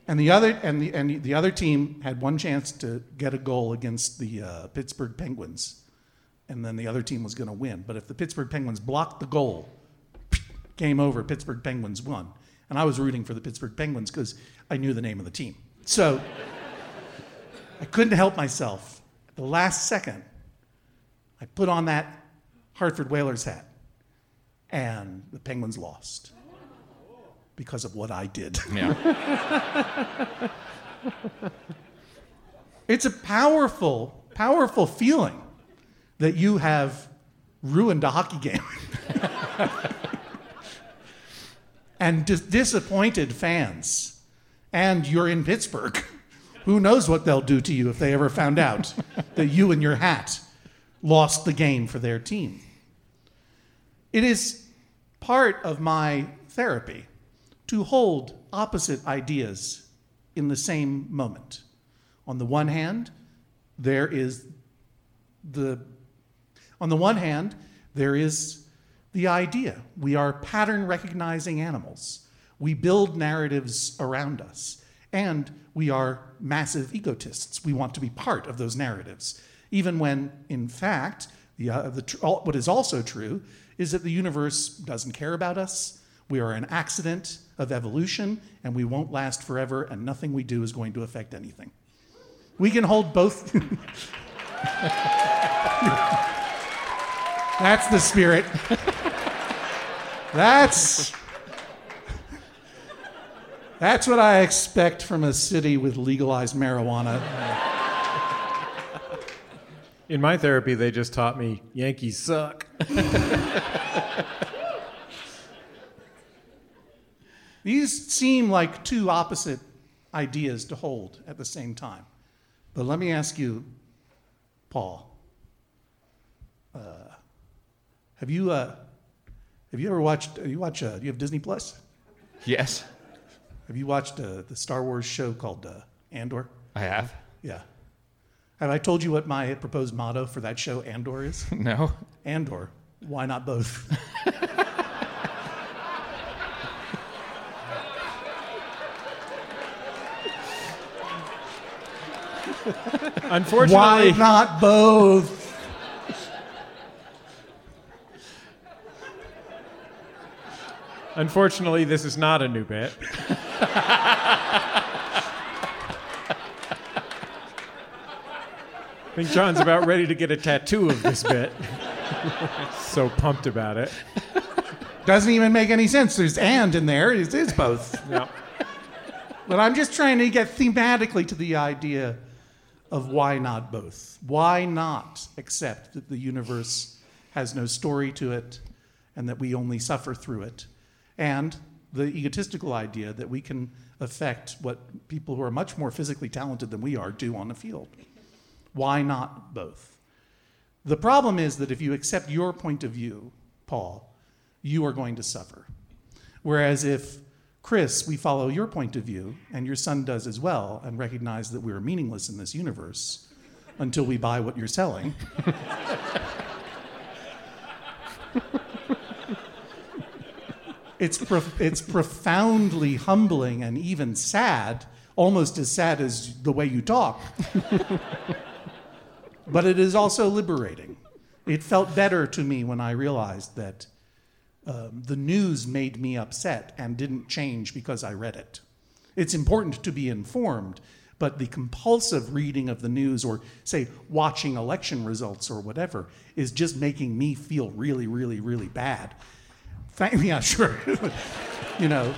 And the other and the and the other team had one chance to get a goal against the uh, Pittsburgh Penguins, and then the other team was going to win. But if the Pittsburgh Penguins blocked the goal, game over. Pittsburgh Penguins won, and I was rooting for the Pittsburgh Penguins because I knew the name of the team. So I couldn't help myself. At the last second, I put on that Hartford Whalers hat, and the Penguins lost because of what I did. (laughs) Yeah. (laughs) It's a powerful, powerful feeling that you have ruined a hockey game. (laughs) and dis- disappointed fans. And you're in Pittsburgh. Who knows what they'll do to you if they ever found out that you and your hat lost the game for their team. It is part of my therapy to hold opposite ideas in the same moment. On the one hand, there is the on the one hand, there is the idea. We are pattern recognizing animals. We build narratives around us. And we are massive egotists. We want to be part of those narratives. Even when, in fact, the, uh, the tr- what is also true is that the universe doesn't care about us. We are an accident of evolution, and we won't last forever, and nothing we do is going to affect anything. We can hold both. (laughs) That's the spirit. (laughs) That's That's what I expect from a city with legalized marijuana. In my therapy, they just taught me Yankees suck. (laughs) These seem like two opposite ideas to hold at the same time. But let me ask you, Paul. Uh, have you uh, have you ever watched? You watch? Uh, do you have Disney Plus? yes, Have you watched uh, the Star Wars show called uh, Andor? I have. Yeah. Have I told you what my proposed motto for that show, Andor, is? (laughs) No. Andor. Why not both? (laughs) Unfortunately, Why not both? Unfortunately, this is not a new bit. (laughs) think John's about ready to get a tattoo of this bit. so pumped about it. Doesn't even make any sense. There's and in there. It is both. Yeah. But I'm just trying to get thematically to the idea of why not both? Why not accept that the universe has no story to it and that we only suffer through it? And the egotistical idea that we can affect what people who are much more physically talented than we are do on the field. Why not both? The problem is that if you accept your point of view, Paul, you are going to suffer. Whereas if Chris, we follow your point of view, and your son does as well, and recognize that we are meaningless in this universe until we buy what you're selling. it's, prof- it's profoundly humbling and even sad, almost as sad as the way you talk. But it is also liberating. It felt better to me when I realized that um, the news made me upset and didn't change because I read it. It's important to be informed, but the compulsive reading of the news or, say, watching election results or whatever is just making me feel really, really, really bad. Thank, (laughs) yeah, sure. you know,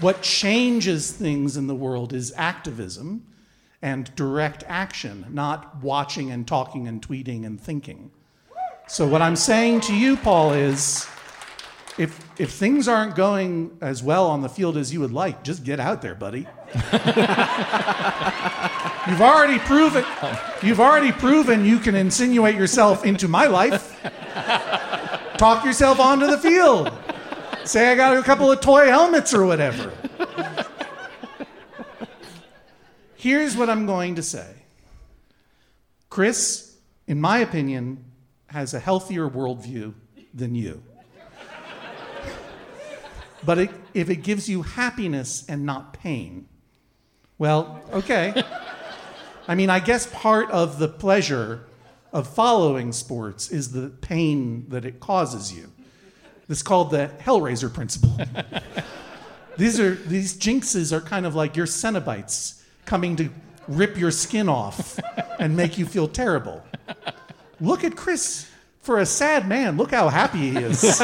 what changes things in the world is activism and direct action, not watching and talking and tweeting and thinking. So, what I'm saying to you, Paul, is if, if things aren't going as well on the field as you would like, just get out there, buddy. (laughs) you've already proven you've already proven you can insinuate yourself into my life. Talk yourself onto the field. Say I got a couple of toy helmets or whatever. Here's what I'm going to say. Chris, in my opinion, has a healthier worldview than you. But it, if it gives you happiness and not pain, well, okay. I mean, I guess part of the pleasure of following sports is the pain that it causes you. It's called the Hellraiser principle. (laughs) these are these jinxes are kind of like your Cenobites coming to rip your skin off and make you feel terrible. Look at Chris. For a sad man, look how happy he is.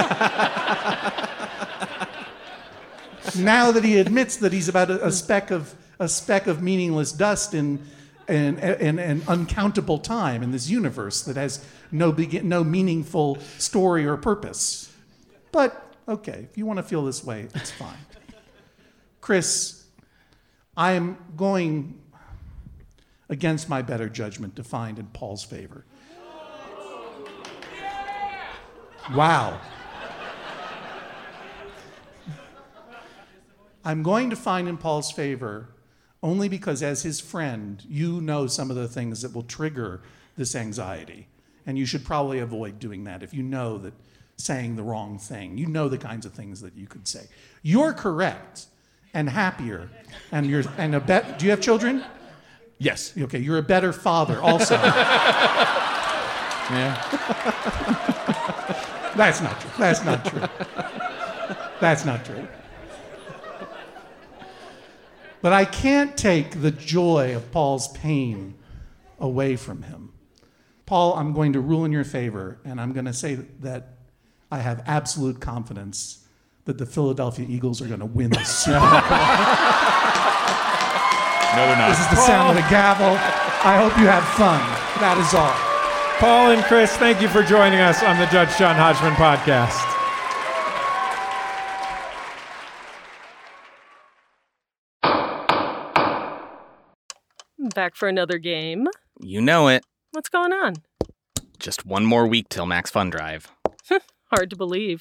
now that he admits that he's about a, a speck of a speck of meaningless dust in in uncountable time in this universe that has no begin, no meaningful story or purpose. But okay, if you want to feel this way, it's fine. Chris, I am going against my better judgment to find in Paul's favor. Wow. I'm going to find in Paul's favor only because, as his friend, you know some of the things that will trigger this anxiety. And you should probably avoid doing that if you know that saying the wrong thing, you know the kinds of things that you could say. You're correct and happier. And you're, and a bet, do you have children? Yes. Okay, you're a better father also. (laughs) Yeah. That's not true. That's not true. That's not true. But I can't take the joy of Paul's pain away from him. Paul, I'm going to rule in your favor, and I'm going to say that I have absolute confidence that the Philadelphia Eagles are going to win the Super Bowl. No, they're not. This is the sound of the gavel. I hope you have fun. That is all. Paul and Chris, thank you for joining us on the Judge John Hodgman podcast. Back for another game. You know it. What's going on? Just one more week till Max Fun Drive. (laughs) Hard to believe.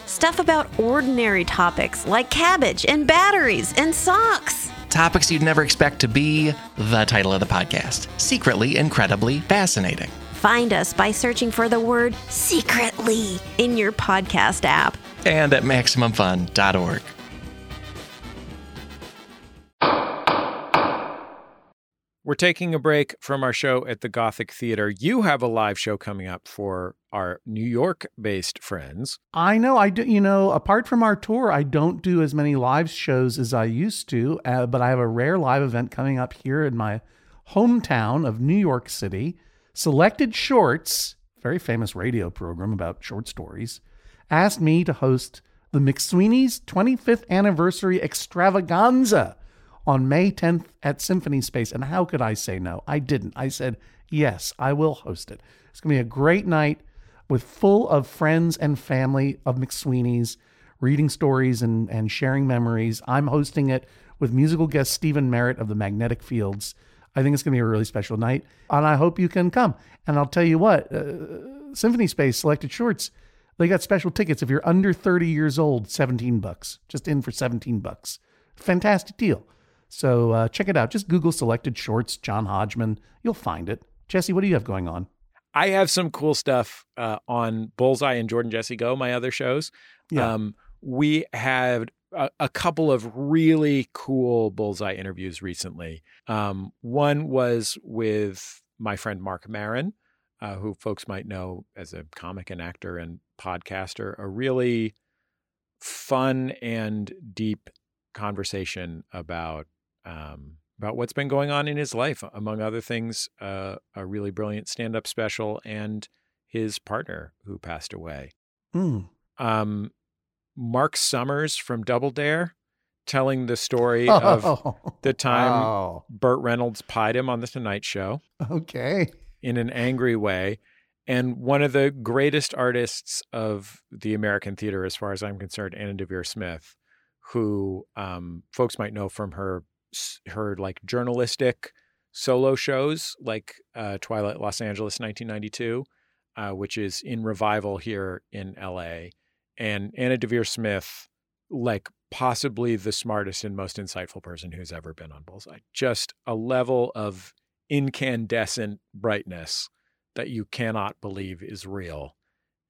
Stuff about ordinary topics like cabbage and batteries and socks. Topics you'd never expect to be the title of the podcast Secretly Incredibly Fascinating. Find us by searching for the word secretly in your podcast app. And at MaximumFun.org. We're taking a break from our show at the Gothic Theater. You have a live show coming up for our New York based friends. I know. I do. You know, apart from our tour, I don't do as many live shows as I used to. Uh, but I have a rare live event coming up here in my hometown of New York City. Selected Shorts, very famous radio program about short stories, asked me to host the McSweeney's 25th anniversary extravaganza on May 10th at Symphony Space. And how could I say no? I didn't. I said, yes, I will host it. It's going to be a great night with full of friends and family of McSweeney's reading stories and, and sharing memories. I'm hosting it with musical guest Stephin Merritt of the Magnetic Fields. I think it's going to be a really special night, and I hope you can come. And I'll tell you what, uh, Symphony Space Selected Shorts, they got special tickets. If you're under 30 years old, 17 bucks, just in for 17 bucks. Fantastic deal. So uh, check it out. Just Google Selected Shorts, John Hodgman. You'll find it. Jesse, what do you have going on? I have some cool stuff uh, on Bullseye and Jordan Jesse Go, my other shows. Yeah. Um, we had a, a couple of really cool Bullseye interviews recently. Um, one was with my friend Marc Maron, uh, who folks might know as a comic and actor and podcaster, a really fun and deep conversation about um, about what's been going on in his life, among other things, uh, a really brilliant stand-up special and his partner who passed away. Mm. Um, Marc Summers from Double Dare telling the story of Oh, (laughs) the time. Burt Reynolds pied him on the Tonight Show Okay. in an angry way. And one of the greatest artists of the American theater, as far as I'm concerned, Anna Deavere Smith, who um, folks might know from her her like journalistic solo shows, like uh, Twilight Los Angeles 1992, uh, which is in revival here in LA. And Anna Deavere Smith, like possibly the smartest and most insightful person who's ever been on Bullseye. Just a level of incandescent brightness that you cannot believe is real.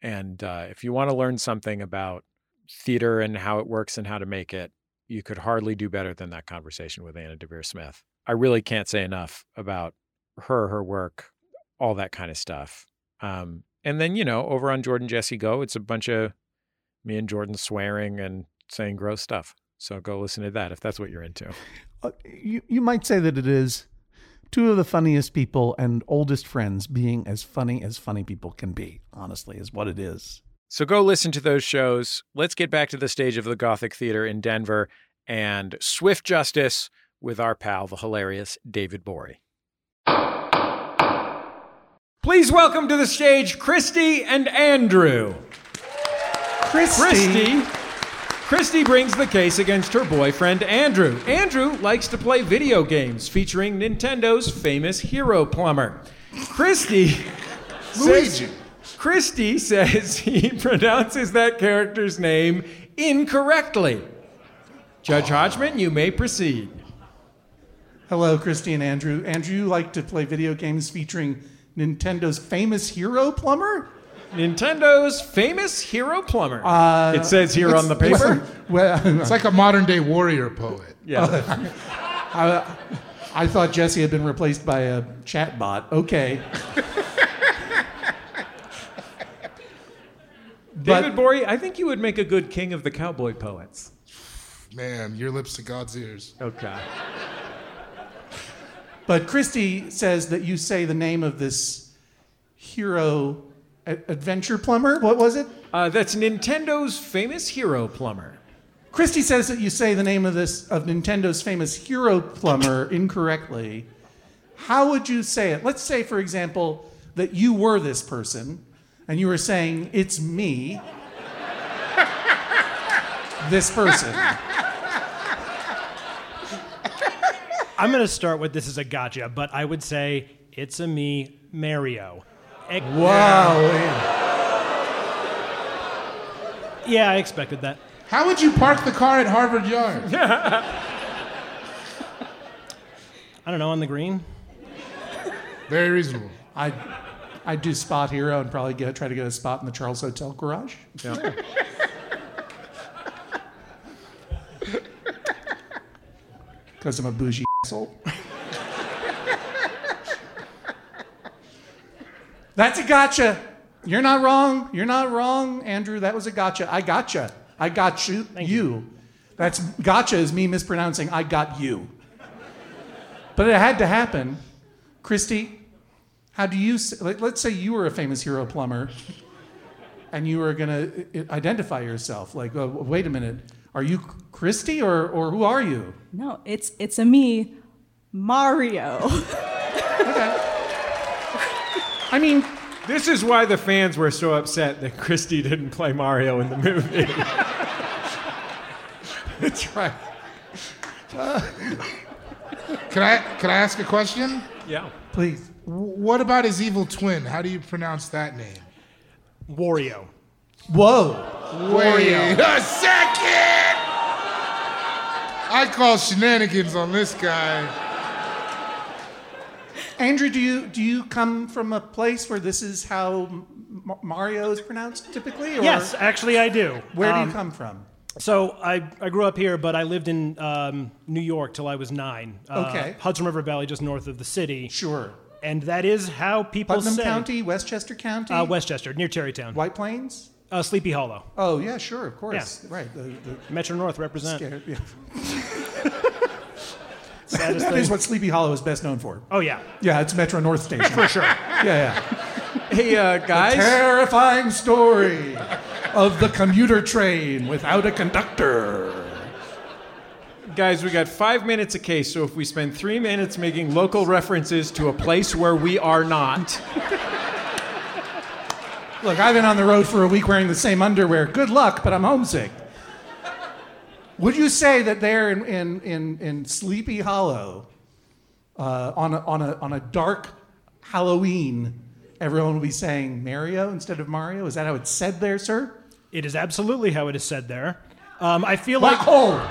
And uh, if you want to learn something about theater and how it works and how to make it, you could hardly do better than that conversation with Anna Deavere Smith. I really can't say enough about her, her work, all that kind of stuff. Um, and then, you know, over on Jordan Jesse Go, it's a bunch of me and Jordan swearing and saying gross stuff. So go listen to that if that's what you're into. Uh, you, you might say that it is two of the funniest people and oldest friends being as funny as funny people can be, honestly, is what it is. So go listen to those shows. Let's get back to the stage of the Gothic Theater in Denver and Swift Justice with our pal, the hilarious David Gborie. Please welcome to the stage Christy and Andrew. Christy. Christy. Christy brings the case against her boyfriend Andrew. Andrew likes to play video games featuring Nintendo's famous hero plumber. Christy says, Christy (laughs) says he pronounces that character's name incorrectly. Judge Hodgman, you may proceed. Hello, Christy and Andrew. Andrew, you like to play video games featuring Nintendo's famous hero plumber? Nintendo's famous hero plumber. Uh, it says here on the paper. (laughs) Well, It's like a modern day warrior poet. Yeah. (laughs) I, I thought Jesse had been replaced by a chatbot. Okay. David Gborie, I think you would make a good king of the cowboy poets. Man, your lips to God's ears. Okay. But Christy says that you say the name of this hero A- Adventure Plumber? What was it? Uh, that's Nintendo's famous hero plumber. Christy says that you say the name of this of Nintendo's famous hero plumber incorrectly. How would you say it? Let's say, for example, that you were this person and you were saying, It's me, this person. I'm going to start with this is a gotcha, but I would say it's a me, Mario. Wow. Yeah, I expected that. How would you park the car at Harvard Yard? (laughs) I don't know, on the green? Very reasonable. I'd, I'd do spot hero and probably get, try to get a spot in the Charles Hotel garage. Yeah. (laughs) Because I'm a bougie asshole. That's a gotcha. You're not wrong. You're not wrong, Andrew. That was a gotcha. I gotcha. I got you. you. That's gotcha is me mispronouncing I got you. But it had to happen. Christy, how do you, s- let- let's say you were a famous hero plumber and you were going to identify yourself. Like, uh, wait a minute, are you Christy or, or who are you? No, it's it's a me, Mario. (laughs) Okay. I mean, This is why the fans were so upset that Christy didn't play Mario in the movie. (laughs) that's right. (laughs) Can I can I ask a question? yeah. Please. W- What about his evil twin? How do you pronounce that name? Wario. Whoa. Wario. Wait a second! I call shenanigans on this guy. Andrew, do you do you come from a place where this is how M- Mario is pronounced typically? Or Yes, actually, I do. Where do Um, you come from? So I, I grew up here, but I lived in um, New York till I was nine. Uh, Okay. Hudson River Valley, just north of the city. Sure. And that is how people Putnam say. County, Westchester County, Uh, Westchester, near Tarrytown. White Plains. Uh, Sleepy Hollow. Oh yeah, sure, of course. yeah. Right. The, the Metro North represent. scared, yeah. (laughs) Saddest That is thing. what Sleepy Hollow is best known for. Oh, yeah. Yeah, it's Metro North Station. (laughs) For sure. Yeah, yeah. Hey, uh, guys. Terrifying story of the commuter train without a conductor. Guys, we got five minutes a case, so if we spend three minutes making local references to a place where we are not, Look, I've been on the road for a week wearing the same underwear. Good luck, but I'm homesick. Would you say that there in, in, in, in Sleepy Hollow, uh, on, a, on, a, on a dark Halloween, everyone will be saying Mario instead of Mario? Is that how it's said there, sir? It is absolutely how it is said there. Um, I feel like. hold.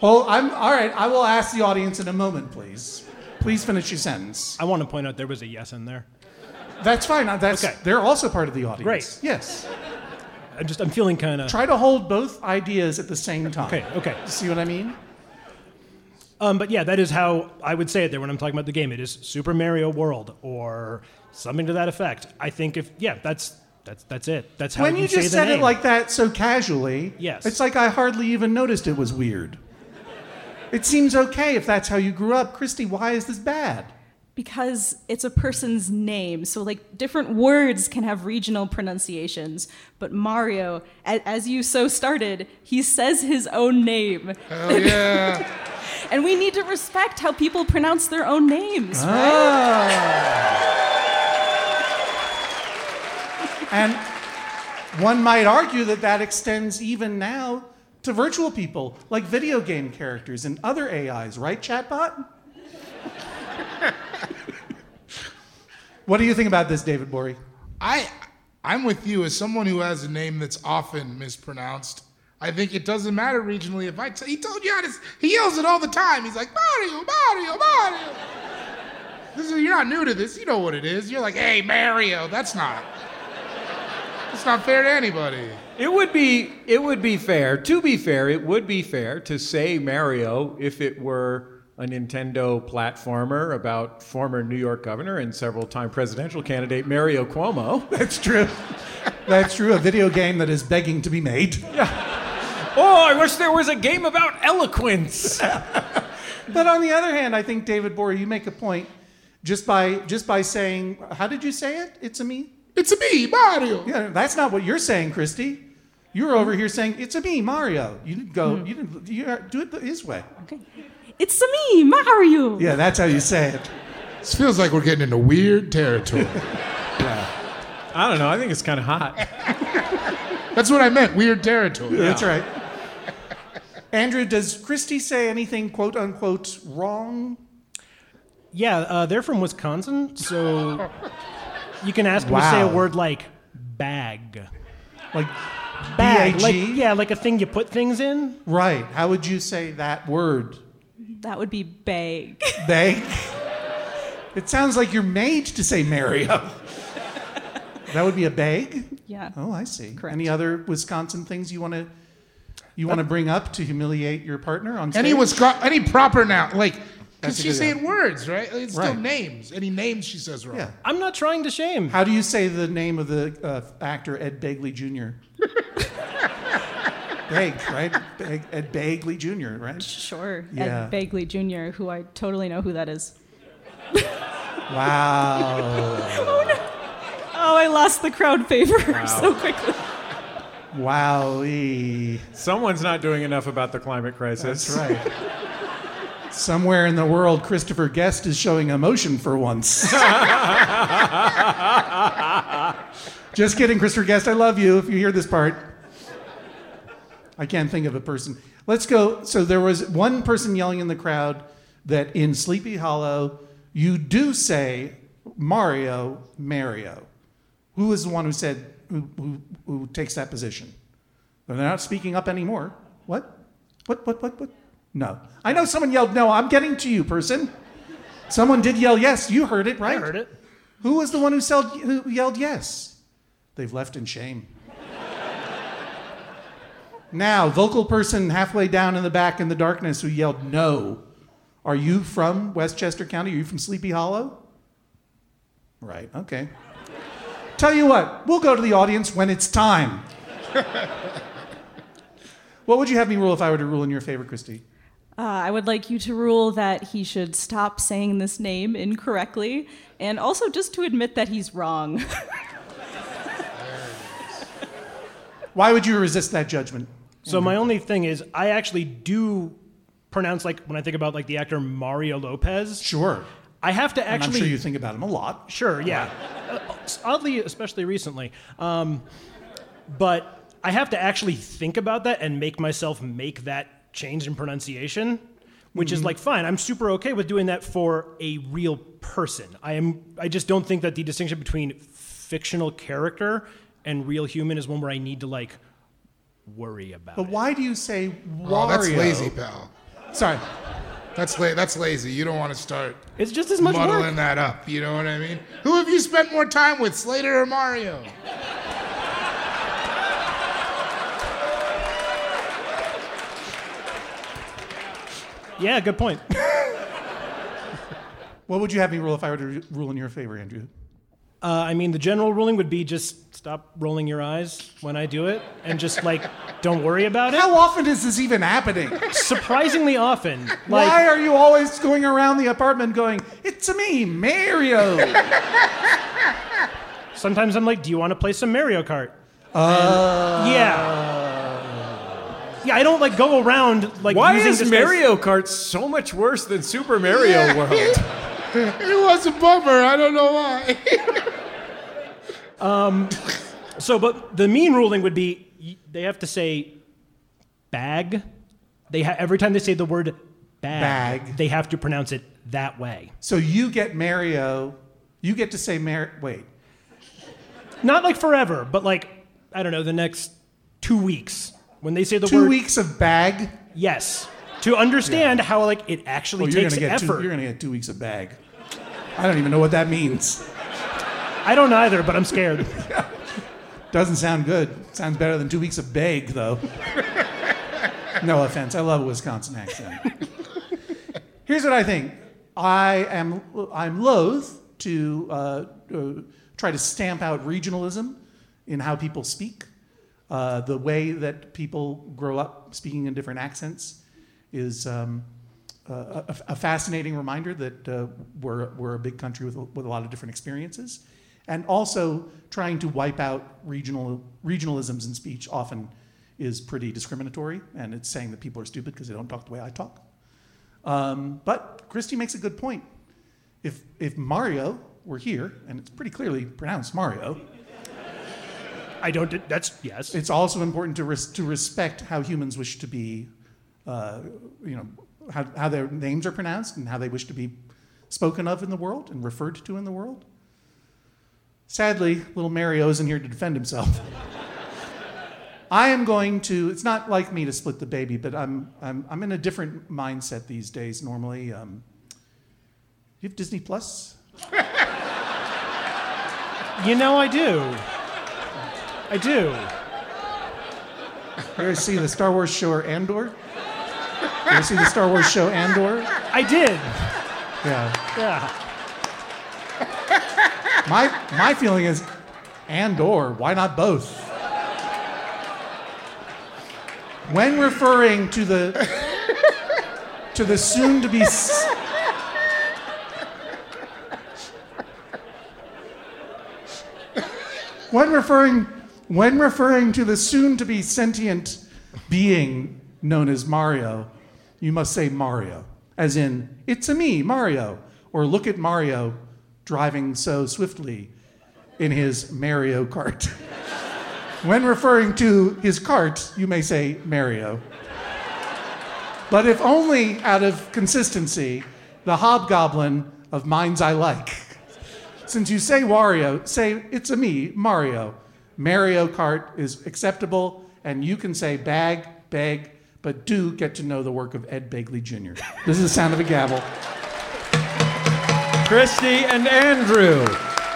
Hold. I'm all right. I will ask the audience in a moment, please. Please finish your sentence. I want to point out there was a yes in there. That's fine. Uh, That's Okay. they're also part of the audience. Great. Yes. I'm just, I'm feeling kind of. Try to hold both ideas at the same time. Okay, okay. See what I mean? Um, but yeah, that is how I would say it there when I'm talking about the game. It is Super Mario World or something to that effect. I think if yeah, that's that's that's it. That's how when you, you just said it like that so casually, Yes. it's like I hardly even noticed it was weird. It seems okay if that's how you grew up. Christy, why is this bad? because it's a person's name. So, like, different words can have regional pronunciations. But Mario, a- as you so started, he says his own name. Hell yeah. (laughs) And we need to respect how people pronounce their own names, Ah. right? And one might argue that that extends even now to virtual people, like video game characters and other AIs, right, chatbot? (laughs) what do you think about this, David Gborie? I I'm with you as someone who has a name that's often mispronounced. I think it doesn't matter regionally. If I t- he told you how to, he yells it all the time. He's like Mario, Mario, Mario. This is, you're not new to this. You know what it is. You're like, hey, Mario. That's not. It's not fair to anybody. It would be it would be fair. To be fair, it would be fair to say Mario if it were a Nintendo platformer about former New York governor and several-time presidential candidate Mario Cuomo. (laughs) That's true. That's true. A video game that is begging to be made. Oh, I wish there was a game about eloquence. (laughs) But on the other hand, I think David Gborie, you make a point. Just by just by saying, how did you say it? It's a me. It's a me, Mario. Yeah, that's not what you're saying, Christy. You're over here saying it's a me, Mario. You didn't go. You didn't. You do it his way. Okay. It's a me, Mario. Yeah, that's how you say it. This feels like we're getting into weird territory. (laughs) yeah. I don't know. I think it's kind of hot. (laughs) That's what I meant. Weird territory. That's right. Andrew, does Christy say anything quote unquote wrong? Yeah, uh, they're from Wisconsin, so (laughs) you can ask them to say a word like bag. Like Bag, like yeah, like a thing you put things in. Right. How would you say that word? That would be bag. (laughs) Bag. It sounds like you're made to say Mario. that would be a bag. Yeah. Oh, I see. Correct. Any other Wisconsin things you want to you want to bring up to humiliate your partner on stage? Any Wisconsin, any proper noun, like, because she's good saying words, right? It's still names. Any names she says wrong. Yeah. I'm not trying to shame. How do you say the name of the uh, actor Ed Begley Jr.? Beg, right? Beg, Ed Begley Jr., right? Sure. Yeah. Ed Bagley Jr., who I totally know who that is. Wow. (laughs) Oh, no. oh, I lost the crowd favor (laughs) so quickly. Wowie. Someone's not doing enough about the climate crisis. That's right. Somewhere in the world, Christopher Guest is showing emotion for once. (laughs) Just kidding, Christopher Guest. I love you if you hear this part. I can't think of a person. Let's go. So there was one person yelling in the crowd that in Sleepy Hollow, you do say Mario, Mario. Who is the one who said, who, who, who takes that position? They're not speaking up anymore. What? What, what, what, what? No. I know someone yelled no. I'm getting to you, person. Someone did yell yes. You heard it, right? I heard it. Who was the one who, yelled yes? They've left in shame. Now, vocal person halfway down in the back in the darkness who yelled no. Are you from Westchester County? Are you from Sleepy Hollow? Right, okay. Tell you what, we'll go to the audience when it's time. (laughs) what would you have me rule if I were to rule in your favor, Christy? Uh, I would like you to rule that he should stop saying this name incorrectly and also just to admit that he's wrong. (laughs) Why would you resist that judgment? So my only thing is, I actually do pronounce like when I think about like the actor Mario Lopez. Sure. I have to And actually. I'm sure you think about him a lot. Sure, yeah. Uh, oddly, especially recently. Um, but I have to actually think about that and make myself make that change in pronunciation, which is Mhm. like fine. I'm super okay with doing that for a real person. I am. I just don't think that the distinction between fictional character and real human is one where I need to like worry about. But why do you say Wario? Oh, that's lazy, pal. Sorry. That's la- that's lazy. You don't want to start. It's just as much muddling work. that up. You know what I mean? Who have you spent more time with, Slater or Mario? Yeah, good point. (laughs) What would you have me rule if I were to rule in your favor, Andrew? Uh, I mean, the general ruling would be just stop rolling your eyes when I do it, and just like don't worry about it. How often is this even happening? Surprisingly often. Like, Why are you always going around the apartment going, it's a me, Mario? Sometimes I'm like, do you want to play some Mario Kart? Uh, And- yeah. Yeah, I don't like go around like. Why using is Mario Kart so much worse than Super Mario World? It was a bummer. I don't know why. (laughs) Um, so, but the mean ruling would be they have to say bag. They ha- every time they say the word bag, Bag. they have to pronounce it that way. So you get Mario, you get to say Mar. Wait. Not like forever, but like I don't know, the next two weeks when they say the Two word weeks of bag? Yes, to understand how like it actually Well, you're takes gonna get effort. Two, you're going to get two weeks of bag. I don't even know what that means. I don't either, but I'm scared. (laughs) Doesn't sound good. Sounds better than two weeks of bag, though. (laughs) no offense. I love a Wisconsin accent. (laughs) Here's what I think. I am I'm loath to uh, uh, try to stamp out regionalism in how people speak. Uh, the way that people grow up speaking in different accents is um, a, a, a fascinating reminder that uh, we're, we're a big country with, a- with a lot of different experiences. And also, trying to wipe out regional, regionalisms in speech often is pretty discriminatory, and it's saying that people are stupid because they don't talk the way I talk. Um, but Christy makes a good point. If, if Mario were here, and it's pretty clearly pronounced Mario, I don't. That's yes. it's also important to, res- to respect how humans wish to be, uh, you know, how, how their names are pronounced and how they wish to be spoken of in the world and referred to in the world. Sadly, little Mario isn't here to defend himself. (laughs) I am going to, it's not like me to split the baby, but I'm, I'm, I'm in a different mindset these days normally. Um, you have Disney Plus? (laughs) You know I do. I do. You ever see the Star Wars show Andor? You see the Star Wars show Andor? I did. Yeah. Yeah. My my feeling is and or why not both? When referring to the to the soon to be s- when referring when referring to the soon to be sentient being known as Mario, you must say Mario, as in it's a me, Mario, or look at Mario driving so swiftly in his Mario Kart. (laughs) when referring to his cart, you may say Mario. But if only out of consistency, the hobgoblin of minds I like. Since you say Wario, say it's a me, Mario. Mario Kart is acceptable, and you can say bag, beg, but do get to know the work of Ed Begley Jr. This is the sound of a gavel. Christy and Andrew.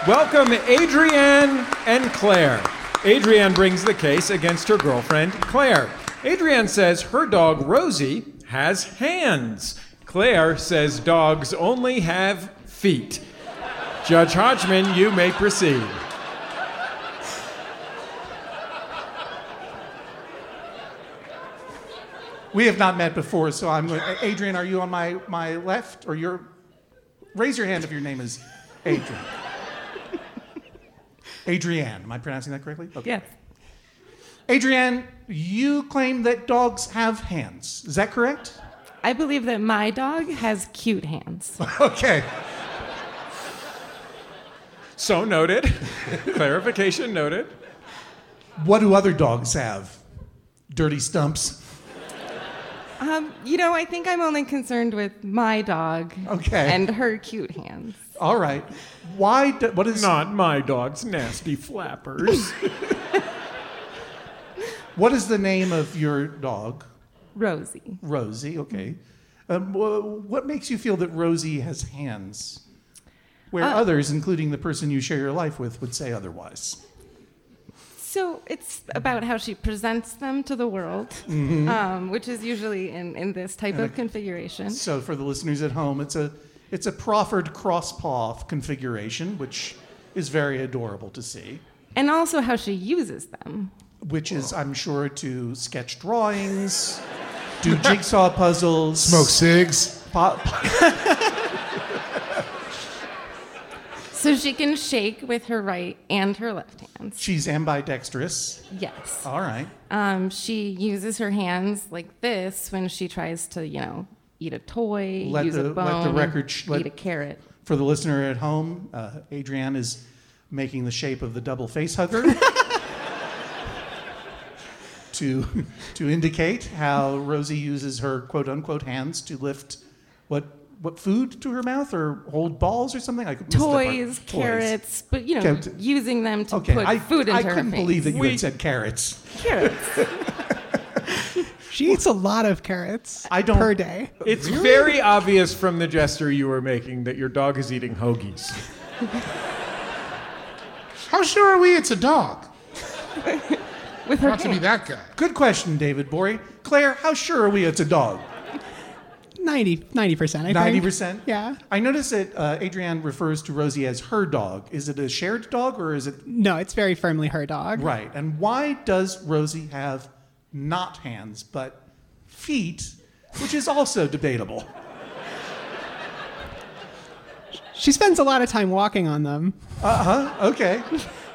Welcome Adrienne and Claire. Adrienne brings the case against her girlfriend, Claire. Adrienne says her dog, Rosie, has hands. Claire says dogs only have feet. Judge Hodgman, you may proceed. We have not met before, so I'm going. Adrienne, are you on my, my left or your? Raise your hand if your name is Adrian. Adrienne, am I pronouncing that correctly? Okay. Yes. Adrienne, you claim that dogs have hands. Is that correct? I believe that my dog has cute hands. Okay. So noted. Clarification noted. What do other dogs have? Dirty stumps. Um, you know, I think I'm only concerned with my dog Okay. and her cute hands. All right. Why? Do, what is Not my dog's nasty flappers. (laughs) what is the name of your dog? Rosie. Rosie. Okay. Um, what makes you feel that Rosie has hands, where Uh, others, including the person you share your life with, would say otherwise? So it's about how she presents them to the world, Mhm. um, which is usually in, in this type And of a- configuration. So for the listeners at home, it's a it's a proffered cross paw configuration, which is very adorable to see. And also how she uses them. Which is, I'm sure, to sketch drawings, do jigsaw puzzles, Smoke cigs. po- (laughs) So she can shake with her right and her left hands. She's ambidextrous. Yes. All right. Um, she uses her hands like this when she tries to, you know, eat a toy, Let use the a bone, let the record sh- let- eat a carrot. For the listener at home, uh, Adrienne is making the shape of the double face hugger (laughs) to to indicate how Rosie uses her quote unquote hands to lift what what food to her mouth or hold balls or something. I missed that part. Toys, carrots, but you know, Okay, t- using them to Okay, put I, food into I her face. I couldn't believe that you had said carrots. Carrots. (laughs) She eats a lot of carrots I don't- per day. It's very obvious from the gesture you were making that your dog is eating hoagies. (laughs) How sure are we it's a dog? With her Not to be that guy. Good question, David Gborie. Claire, how sure are we it's a dog? 90 percent. I Ninety think. percent. Yeah. I noticed that uh, Adrienne refers to Rosie as her dog. Is it a shared dog or is it No, it's very firmly her dog. right? And why does Rosie have not hands but feet, which is also debatable? She spends a lot of time walking on them. Uh huh. Okay.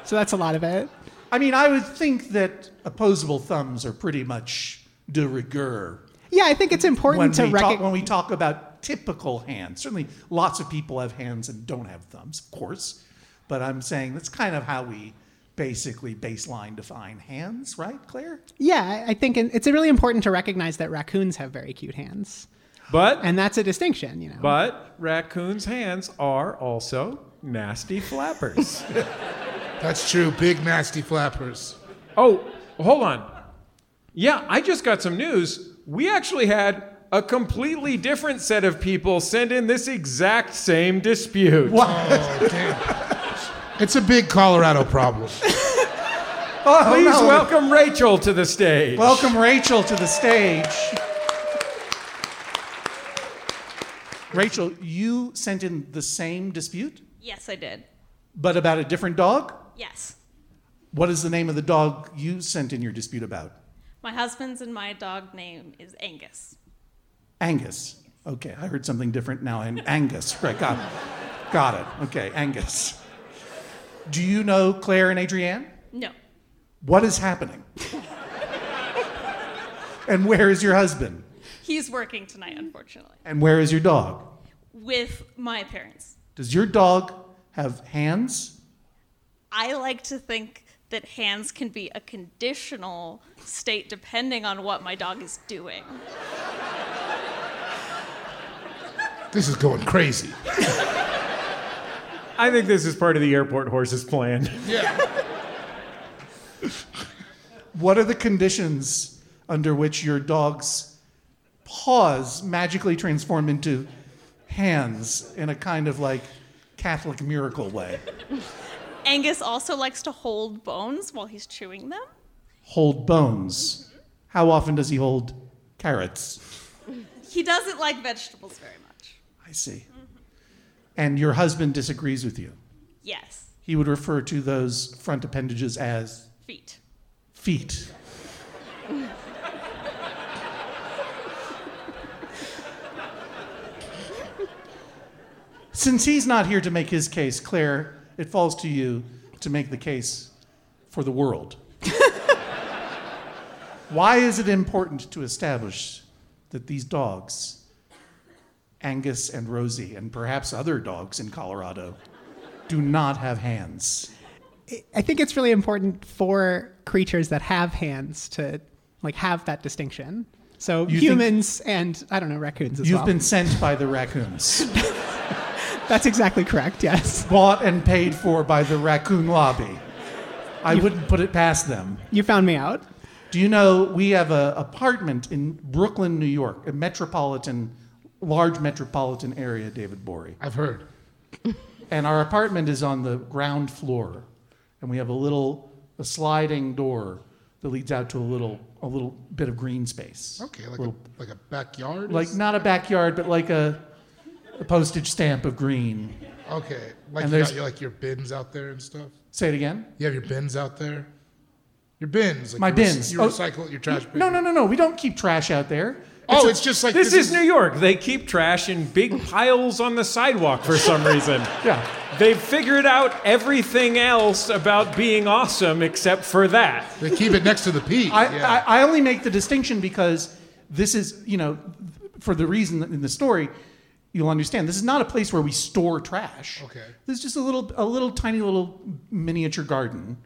So that's a lot of it. I mean, I would think that opposable thumbs are pretty much de rigueur. Yeah, I think it's important when to talk, recognize. when we talk about typical hands. Certainly, lots of people have hands and don't have thumbs, of course. But I'm saying that's kind of how we basically baseline define hands, right, Claire? Yeah, I I think it's really important to recognize that raccoons have very cute hands. But and that's a distinction, you know. But raccoons' hands are also nasty flappers. (laughs) That's true. Big nasty flappers. oh, hold on. Yeah, I just got some news. We actually had a completely different set of people send in this exact same dispute. Oh, damn. It's a big Colorado problem. (laughs) Oh, oh, Please no. welcome Rachel to the stage. Welcome Rachel to the stage. Rachel, you sent in the same dispute, Yes, I did. but about a different dog? Yes. What is the name of the dog you sent in your dispute about? My husband's and my dog name is Angus. Angus. Okay, I heard something different now. And (laughs) Angus. Right, got it. Got it. Okay, Angus. Do you know Claire and Adrienne? No. What is happening? (laughs) and where is your husband? He's working tonight, unfortunately, And where is your dog? with my parents. Does your dog have hands? I like to think that hands can be a conditional state depending on what my dog is doing. This is going crazy. I think this is part of the airport horse's plan. Yeah. What are the conditions under which your dog's paws magically transform into hands in a kind of like Catholic miracle way? Angus also likes to hold bones while he's chewing them. Hold bones. How often does he hold carrots? He doesn't like vegetables very much. I see. And your husband disagrees with you. Yes. He would refer to those front appendages as Feet. feet. (laughs) Since he's not here to make his case, Claire, it falls to you to make the case for the world. (laughs) Why is it important to establish that these dogs, Angus and Rosie, and perhaps other dogs in Colorado, do not have hands? I think it's really important for creatures that have hands to like have that distinction. So You humans and I don't know raccoons as well. You've been sent by the raccoons. (laughs) That's exactly correct. Yes. Bought and paid for by the raccoon lobby. I wouldn't put it past them. You found me out. Do you know we have an apartment in Brooklyn, New York, a metropolitan, large metropolitan area, David Gborie. I've heard. And our apartment is on the ground floor, and we have a little a sliding door that leads out to a little a little bit of green space. Okay, like Little- a, like a backyard? like not a backyard, but like a, a postage stamp of green. Okay, like And you there's- got your, like your bins out there and stuff. Say it again. You have your bins out there. Your bins. Like My you rec- bins. You Oh, recycle your trash bin. No, no, no, no. We don't keep trash out there. Oh, a- it's just like This, is, New York. They keep trash in big piles on the sidewalk for some reason. (laughs) yeah. They've figured out everything else about being awesome except for that. They keep it next to the pee. I, yeah. I, I only make the distinction because this is, you know, for the reason in the story, you'll understand. This is not a place where we store trash. Okay. This is just a little, a little tiny little miniature garden.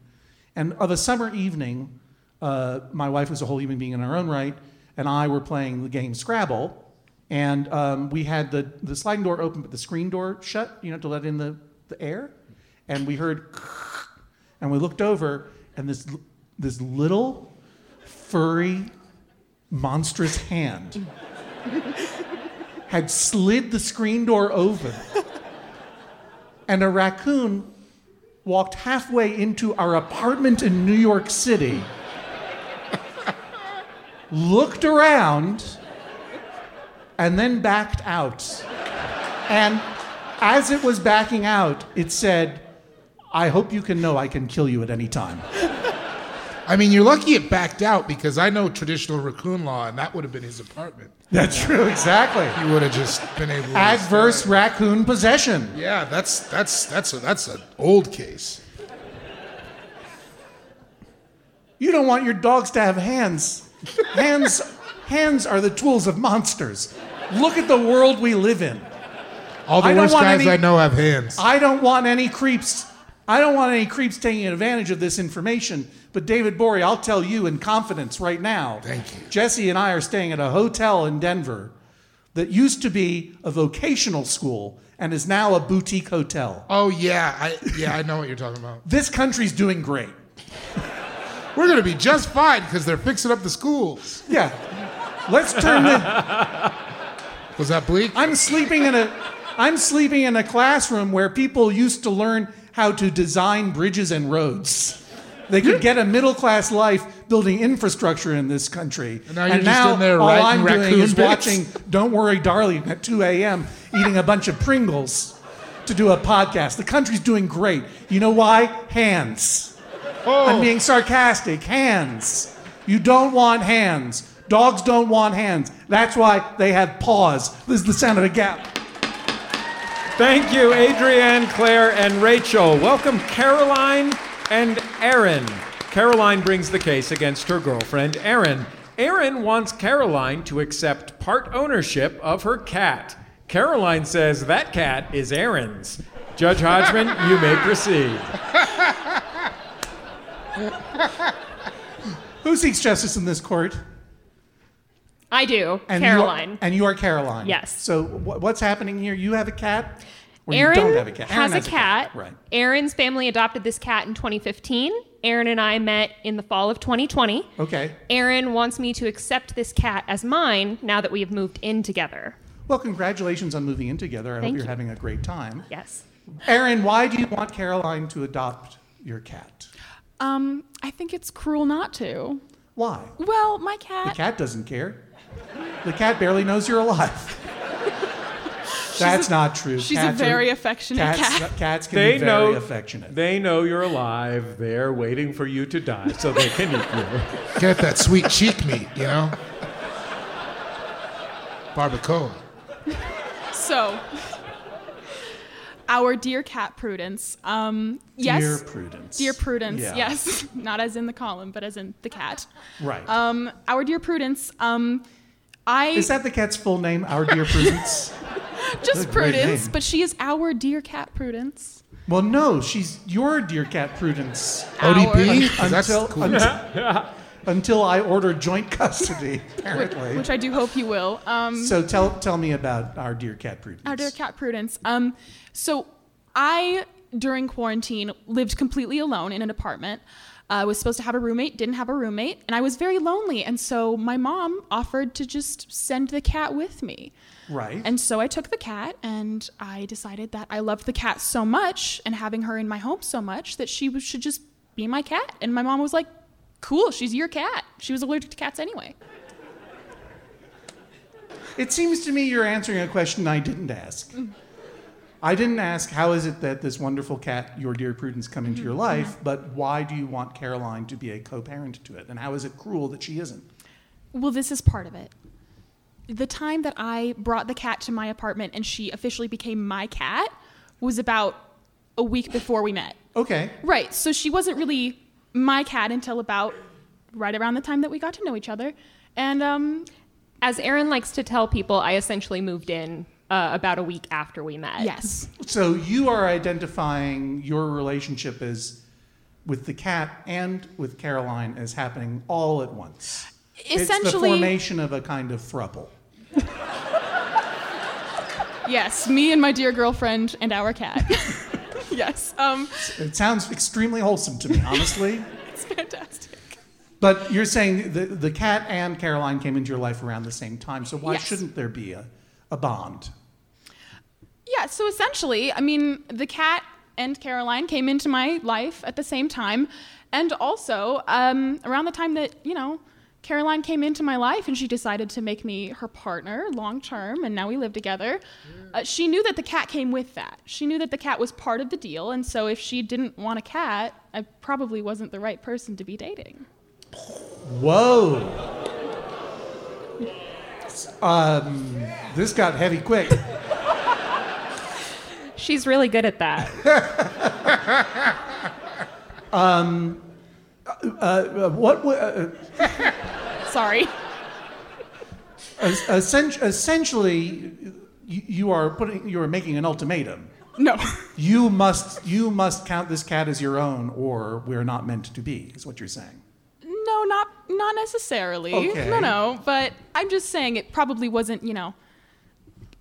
And of a summer evening, uh, my wife was a whole human being in her own right, and I were playing the game Scrabble. And um, we had the, the sliding door open, but the screen door shut, you know, to let in the, the air. And we heard, (laughs) and we looked over, and this, this little, furry, monstrous hand (laughs) had slid the screen door open. And a raccoon walked halfway into our apartment in New York City, looked around, and then backed out. And as it was backing out, it said, I hope you can know I can kill you at any time. I mean, you're lucky it backed out because I know traditional raccoon law, and that would have been his apartment. That's true, exactly. He would have just been able. to Adverse raccoon possession. Yeah, that's that's that's a, that's an old case. You don't want your dogs to have hands. Hands, hands are the tools of monsters. Look at the world we live in. All the I worst guys any- I know have hands. I don't want any creeps. I don't want any creeps taking advantage of this information. But David Gborie, I'll tell you in confidence right now. Thank you. Jesse and I are staying at a hotel in Denver that used to be a vocational school and is now a boutique hotel. Oh yeah, I yeah I know what you're talking about. This country's doing great. We're gonna be just fine because they're fixing up the schools. Yeah. Let's turn the Was that bleak? I'm sleeping in a I'm sleeping in a classroom where people used to learn how to design bridges and roads. They could get a middle class life building infrastructure in this country. And now you're just in there all I'm doing is bits? watching Don't Worry Darling at 2 a.m. eating a bunch of Pringles to do a podcast. The country's doing great. You know why? Hands. Oh. I'm being sarcastic. Hands. You don't want hands. Dogs don't want hands. That's why they have paws. This is the sound of a gap. Thank you, Adrienne, Claire, and Rachel. Welcome, Caroline and Erin. Caroline brings the case against her girlfriend, Erin. Erin wants Caroline to accept part ownership of her cat. Caroline says that cat is Erin's. Judge Hodgman, you may proceed. Who seeks justice in this court? I do. And you are- Caroline. and you are Caroline. Yes. So wh- what's happening here? You have a cat? Or Erin you don't have a cat? Erin has, a cat. Right. Erin's family adopted this cat in 2015. Erin and I met in the fall of 2020. Okay. Erin wants me to accept this cat as mine now that we have moved in together. Well, congratulations on moving in together. I Thank hope you're you. having a great time. Yes. Erin, why do you want Caroline to adopt your cat? Um, I think it's cruel not to. Why? Well, my cat. The cat. cat doesn't care. The cat barely knows you're alive. That's a- not true. she's a Cats are- very affectionate cats, cat. Cats can They be very know affectionate. They know you're alive. They're waiting for you to die so they can eat you. Get that sweet cheek meat, you know. Barbacoa. So, our dear cat Prudence. Um, yes. Dear Prudence. Dear Prudence. Yeah. Yes, (laughs) not as in the column, but as in the cat. Right. Um, our dear Prudence. Um, I Is that the cat's full name? Our dear Prudence. (laughs) just That's a great Prudence, but she is our dear cat Prudence. Well, no, she's your dear cat Prudence. ODP? 'Cause that's Until- cool. until- until, until I order joint custody, (laughs) apparently. Which I do hope you will. Um, so tell tell me about our dear cat Prudence. Our dear cat Prudence. Um, so I during quarantine lived completely alone in an apartment. I was supposed to have a roommate, didn't have a roommate, and I was very lonely. And so my mom offered to just send the cat with me. Right. And so I took the cat and I decided that I loved the cat so much and having her in my home so much that she should just be my cat. And my mom was like, cool, she's your cat. She was allergic to cats anyway. It seems to me you're answering a question I didn't ask. Mm. I didn't ask how is it that this wonderful cat, your dear Prudence, come into your Mhm, life, but why do you want Caroline to be a co-parent to it, and how is it cruel that she isn't? Well, this is part of it. The time that I brought the cat to my apartment and she officially became my cat was about a week before we met. Okay. Right. So she wasn't really my cat until about right around the time that we got to know each other. And um, As Erin likes to tell people, I essentially moved in uh, about a week after we met. Yes. So you are identifying your relationship as with the cat and with Caroline as happening all at once. it's the formation of a kind of thruple. yes, me and my dear girlfriend and our cat. (laughs) yes. Um, It sounds extremely wholesome to me, honestly. (laughs) it's fantastic. But you're saying the, the cat and Caroline came into your life around the same time, so why Yes. shouldn't there be a, a bond? Yeah, so essentially, I mean, the cat and Caroline came into my life at the same time. And also, um, around the time that, you know, Caroline came into my life and she decided to make me her partner long term, and now we live together. Uh, she knew that the cat came with that. She knew that the cat was part of the deal, and so if she didn't want a cat, I probably wasn't the right person to be dating. Whoa. Um, this got heavy quick. She's really good at that. (laughs) um, uh, uh, what? wa- Uh, Sorry. es- (laughs) essen- essentially, you, you are putting, you are making an ultimatum. No. You must, you must count this cat as your own, or we're not meant to be. Is what you're saying. No, not not necessarily. Okay. No, no. But I'm just saying it probably wasn't. You know.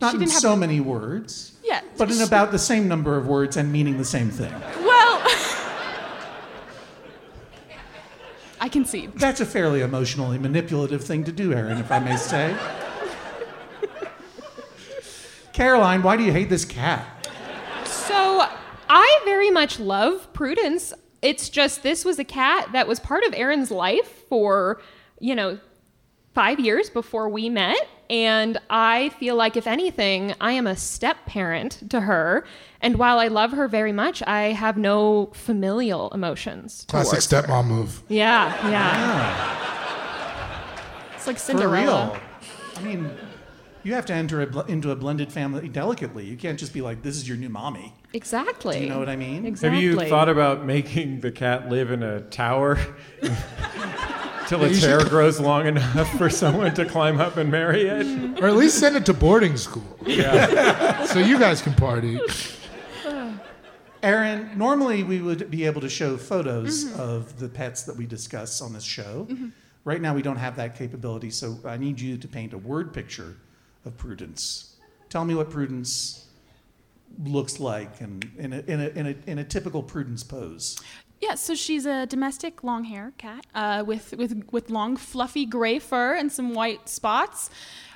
Not she in didn't have so to- many words, Yeah. but in about the same number of words and meaning the same thing. Well. I can see. That's a fairly emotionally manipulative thing to do, Erin, if I may say. Caroline, why do you hate this cat? So I very much love Prudence. It's just this was a cat that was part of Erin's life for, you know, five years before we met. And I feel like, if anything, I am a step parent to her. And while I love her very much, I have no familial emotions. Classic towards her. stepmom move. Yeah, yeah. It's like For Cinderella. real. I mean, you have to enter a bl- into a blended family delicately. You can't just be like, this is your new mommy. Exactly. Do you know what I mean? Exactly. Have you thought about making the cat live in a tower (laughs) till its You hair grows long enough for someone to climb up and marry it? (laughs) Or at least send it to boarding school. Yeah. so you guys can party. Erin, normally we would be able to show photos Mm-hmm. of the pets that we discuss on this show. Mhm. Right now, we don't have that capability, so I need you to paint a word picture of Prudence. Tell me what Prudence looks like and in a, in a, in a, in a typical Prudence pose. Yeah, so she's a domestic long hair cat uh, with, with, with long, fluffy gray fur and some white spots.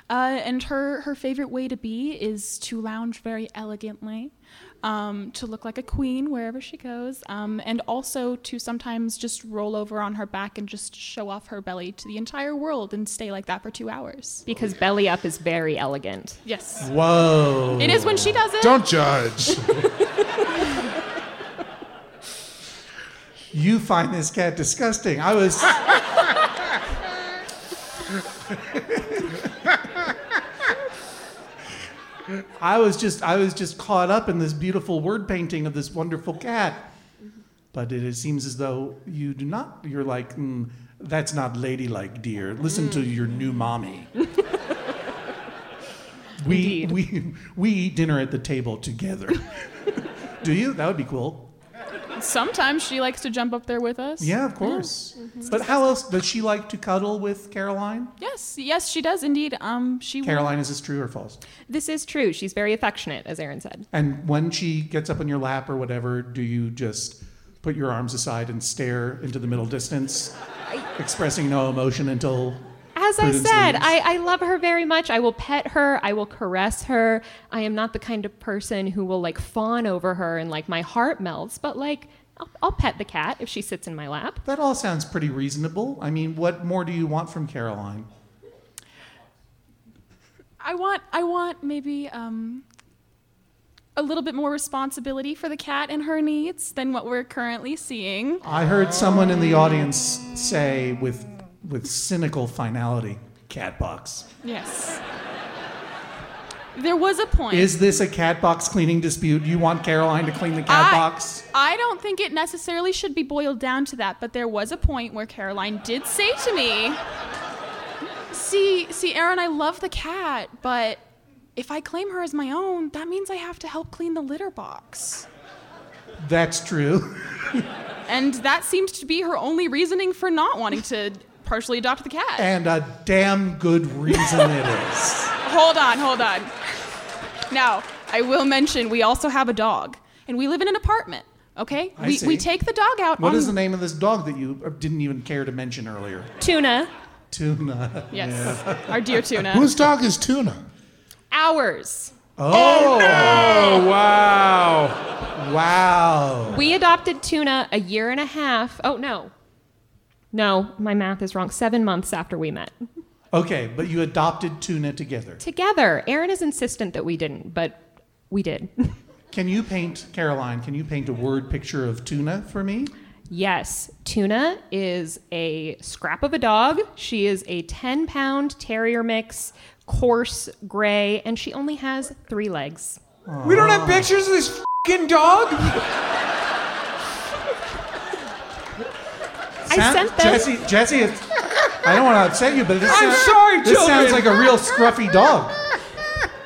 Uh, and her, her favorite way to be is to lounge very elegantly, um, to look like a queen wherever she goes, um, and also to sometimes just roll over on her back and just show off her belly to the entire world and stay like that for two hours. Because belly up is very elegant. Yes. Whoa. It is when she does it. Don't judge. (laughs) You find this cat disgusting. I was. (laughs) I was just I was just caught up in this beautiful word painting of this wonderful cat. But it, seems as though you do not. You're like, "Mm, that's not ladylike, dear. Listen to your new mommy. we we we eat dinner at the table together. (laughs) do you? That would be cool. Sometimes she likes to jump up there with us. Yeah, of course. Mm-hmm. But how else does she like to cuddle with Caroline? Yes, yes, she does indeed. Um, she will- Caroline, is this true or false? This is true. She's very affectionate, as Erin said. And when she gets up on your lap or whatever, do you just put your arms aside and stare into the middle distance, expressing no emotion until As I said. I, I love her very much. I will pet her. I will caress her. I am not the kind of person who will like fawn over her and like my heart melts, but like I'll, I'll pet the cat if she sits in my lap. That all sounds pretty reasonable. I mean, what more do you want from Caroline? I want I want maybe um, a little bit more responsibility for the cat and her needs than what we're currently seeing. I heard someone in the audience say with with cynical finality, cat box. Yes. There was a point. Is this a cat box cleaning dispute? You want Caroline to clean the cat I- box? I don't think it necessarily should be boiled down to that, but there was a point where Caroline did say to me, "See, see, Erin, I love the cat, but if I claim her as my own, that means I have to help clean the litter box." That's true. (laughs) And that seemed to be her only reasoning for not wanting to partially adopt the cat. And a damn good reason it is. (laughs) hold on, hold on. Now, I will mention we also have a dog, and we live in an apartment. Okay, I we, see. we take the dog out. What on, is the name of this dog that you uh, didn't even care to mention earlier? Tuna. Tuna. Yes, Yeah. our dear tuna. Whose dog is Tuna? Ours. Oh, wow. Wow. We adopted Tuna a year and a half. Oh, no. No, my math is wrong. Seven months after we met. Okay, but you adopted Tuna together. Together. Erin is insistent that we didn't, but we did. (laughs) Can you paint, Caroline, can you paint a word picture of Tuna for me? Yes, Tuna is a scrap of a dog. She is a 10 pound terrier mix, coarse, gray, and she only has three legs. We don't have pictures of this fing dog. I sent them. Jesse, Jesse, it's, I don't want to upset you, but this, I'm sounds, sorry, this sounds like a real scruffy dog.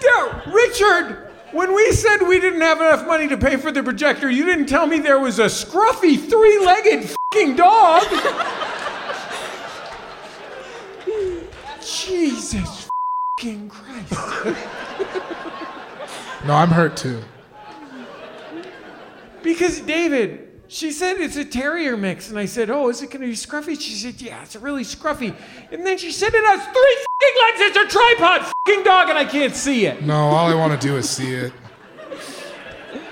Yeah, Richard, when we said we didn't have enough money to pay for the projector, you didn't tell me there was a scruffy three-legged fing dog. Jesus fing Christ. No, I'm hurt too. Because David, she said it's a terrier mix, and I said, "Oh, is it going to be scruffy?" She said, "Yeah, it's really scruffy." And then she said it has three fing legs. It's a tripod fing dog, and I can't see it. No, all I want to do is see it.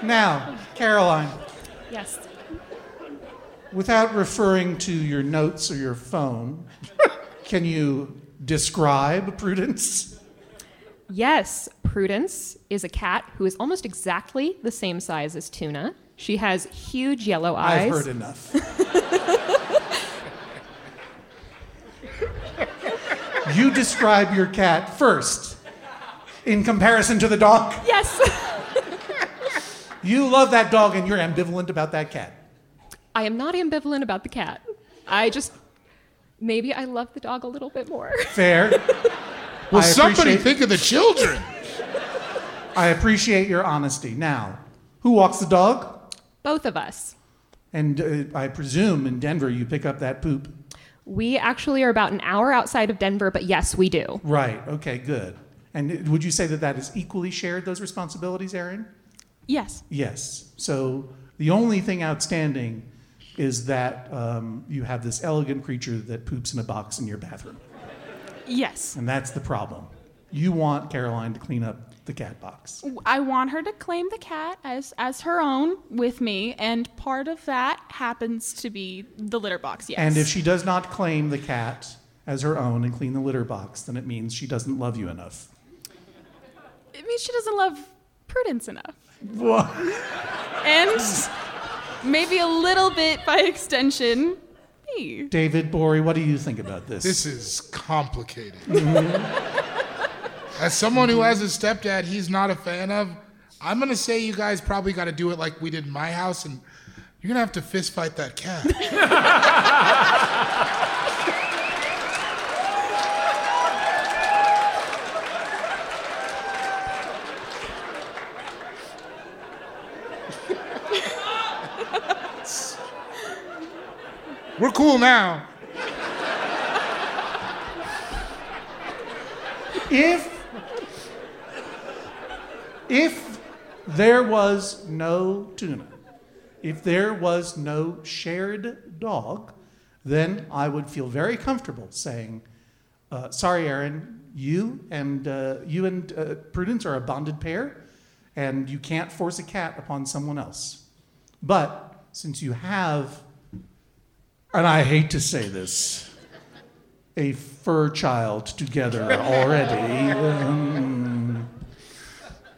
Now, Caroline, Yes. without referring to your notes or your phone, (laughs) can you describe Prudence? Yes, Prudence is a cat who is almost exactly the same size as Tuna. She has huge yellow eyes. I've heard enough. (laughs) you describe your cat first in comparison to the dog. Yes. You love that dog and you're ambivalent about that cat. I am not ambivalent about the cat. I just maybe I love the dog a little bit more. Fair. Well, somebody think of the children. I appreciate your honesty. Now, who walks the dog? Both of us. And uh, I presume in Denver you pick up that poop. We actually are about an hour outside of Denver, but yes, we do. Right. Okay, good. And would you say that that is equally shared, those responsibilities, Erin? Yes. Yes. So the only thing outstanding is that um, you have this elegant creature that poops in a box in your bathroom. Yes. And that's the problem. You want Caroline to clean up the cat box. I want her to claim the cat as as her own with me, and part of that happens to be the litter box. Yes. And if she does not claim the cat as her own and clean the litter box, then it means she doesn't love you enough. it means she doesn't love Prudence enough, What? and maybe a little bit by extension, me. David Gborie, what do you think about this? This is complicated. Mhm. As someone who mm-hmm. has a stepdad he's not a fan of, I'm gonna say you guys probably got to do it like we did in my house, and you're gonna have to fist fight that cat. (laughs) We're cool now. if if there was no tuna, if there was no shared dog, then I would feel very comfortable saying, uh, "Sorry, Erin, you and uh, you and uh, Prudence are a bonded pair, and you can't force a cat upon someone else." But since you have, and I hate to say this, a fur child together already. (laughs) um,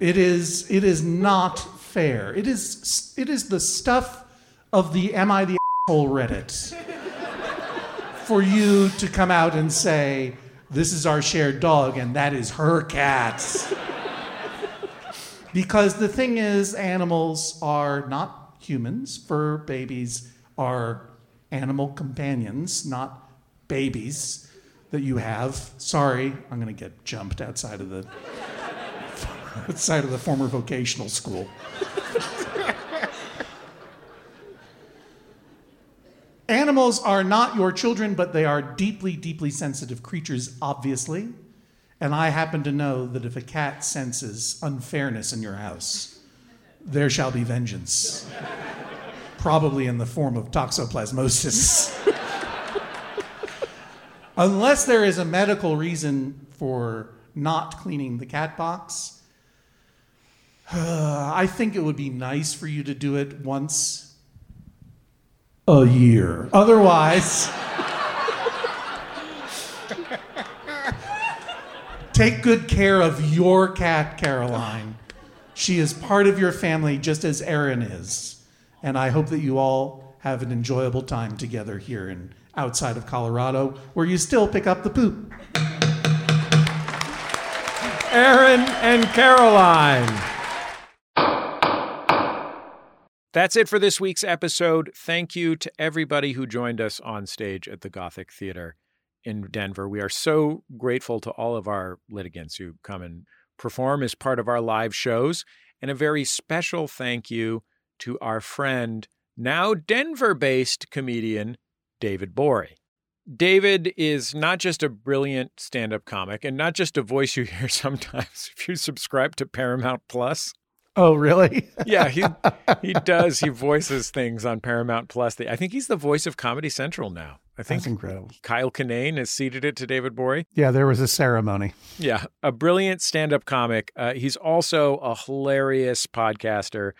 it is it is not fair. It is it is the stuff of the am I the asshole Reddit for you to come out and say this is our shared dog and that is her cat. because the thing is animals are not humans. Fur babies are animal companions, not babies that you have. Sorry, I'm going to get jumped outside of the (laughs) outside of the former vocational school. (laughs) Animals are not your children, but they are deeply, deeply sensitive creatures, obviously. And I happen to know that if a cat senses unfairness in your house, there shall be vengeance. (laughs) Probably in the form of toxoplasmosis. Unless there is a medical reason for not cleaning the cat box, (sighs) I think it would be nice for you to do it once a year. Otherwise, take good care of your cat, Caroline. She is part of your family just as Erin is. And I hope that you all have an enjoyable time together here in outside of Colorado, where you still pick up the poop. Erin and Caroline. That's it for this week's episode. Thank you to everybody who joined us on stage at the Gothic Theatre in Denver. We are so grateful to all of our litigants who come and perform as part of our live shows. And a very special thank you to our friend, now Denver based comedian, David Gborie. David is not just a brilliant stand up comic and not just a voice you (laughs) hear sometimes if you subscribe to Paramount Plus. Oh, really? (laughs) yeah, he he does. He voices things on Paramount Plus. I think he's the voice of Comedy Central now. I think That's incredible. Kyle Kinane has ceded it to David Gborie. Yeah, there was a ceremony. Yeah, a brilliant stand-up comic. Uh, he's also a hilarious podcaster.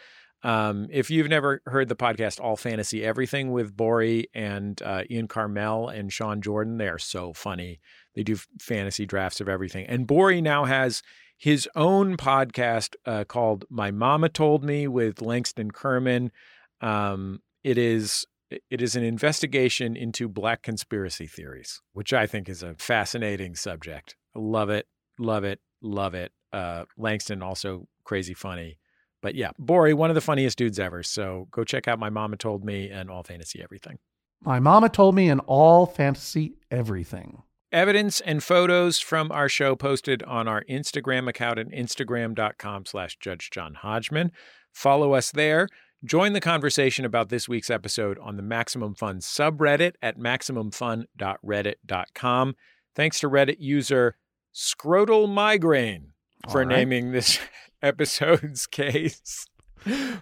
Um, if you've never heard the podcast All Fantasy Everything with Gborie and uh, Ian Karmel and Sean Jordan, they are so funny. They do fantasy drafts of everything. And Gborie now has his own podcast uh, called My Mama Told Me with Langston Kerman. Um, it is it is an investigation into black conspiracy theories, which I think is a fascinating subject. Love it, love it, love it. Uh, Langston also crazy funny. But yeah, Gborie, one of the funniest dudes ever. So go check out My Mama Told Me and All Fantasy Everything. My mama told me in all fantasy everything. Evidence and photos from our show posted on our Instagram account at instagram.com slash Judge John Hodgman. Follow us there. Join the conversation about this week's episode on the Maximum Fun subreddit at maximumfun.reddit.com. Thanks to Reddit user Scrotal Migraine for right. naming this (laughs) episode's case.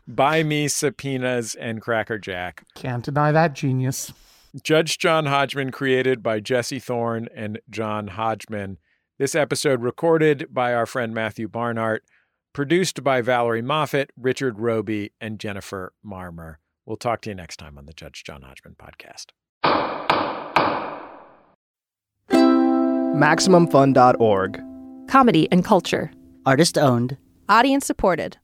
Buy me subpoenas and Cracker Jack. Can't deny that genius. Judge John Hodgman, created by Jesse Thorn and John Hodgman. This episode recorded by our friend Matthew Barnhart, produced by Valerie Moffat, Richard Robey, and Jennifer Marmor. We'll talk to you next time on the Judge John Hodgman podcast. MaximumFun.org. Comedy and culture. Artist owned. Audience supported.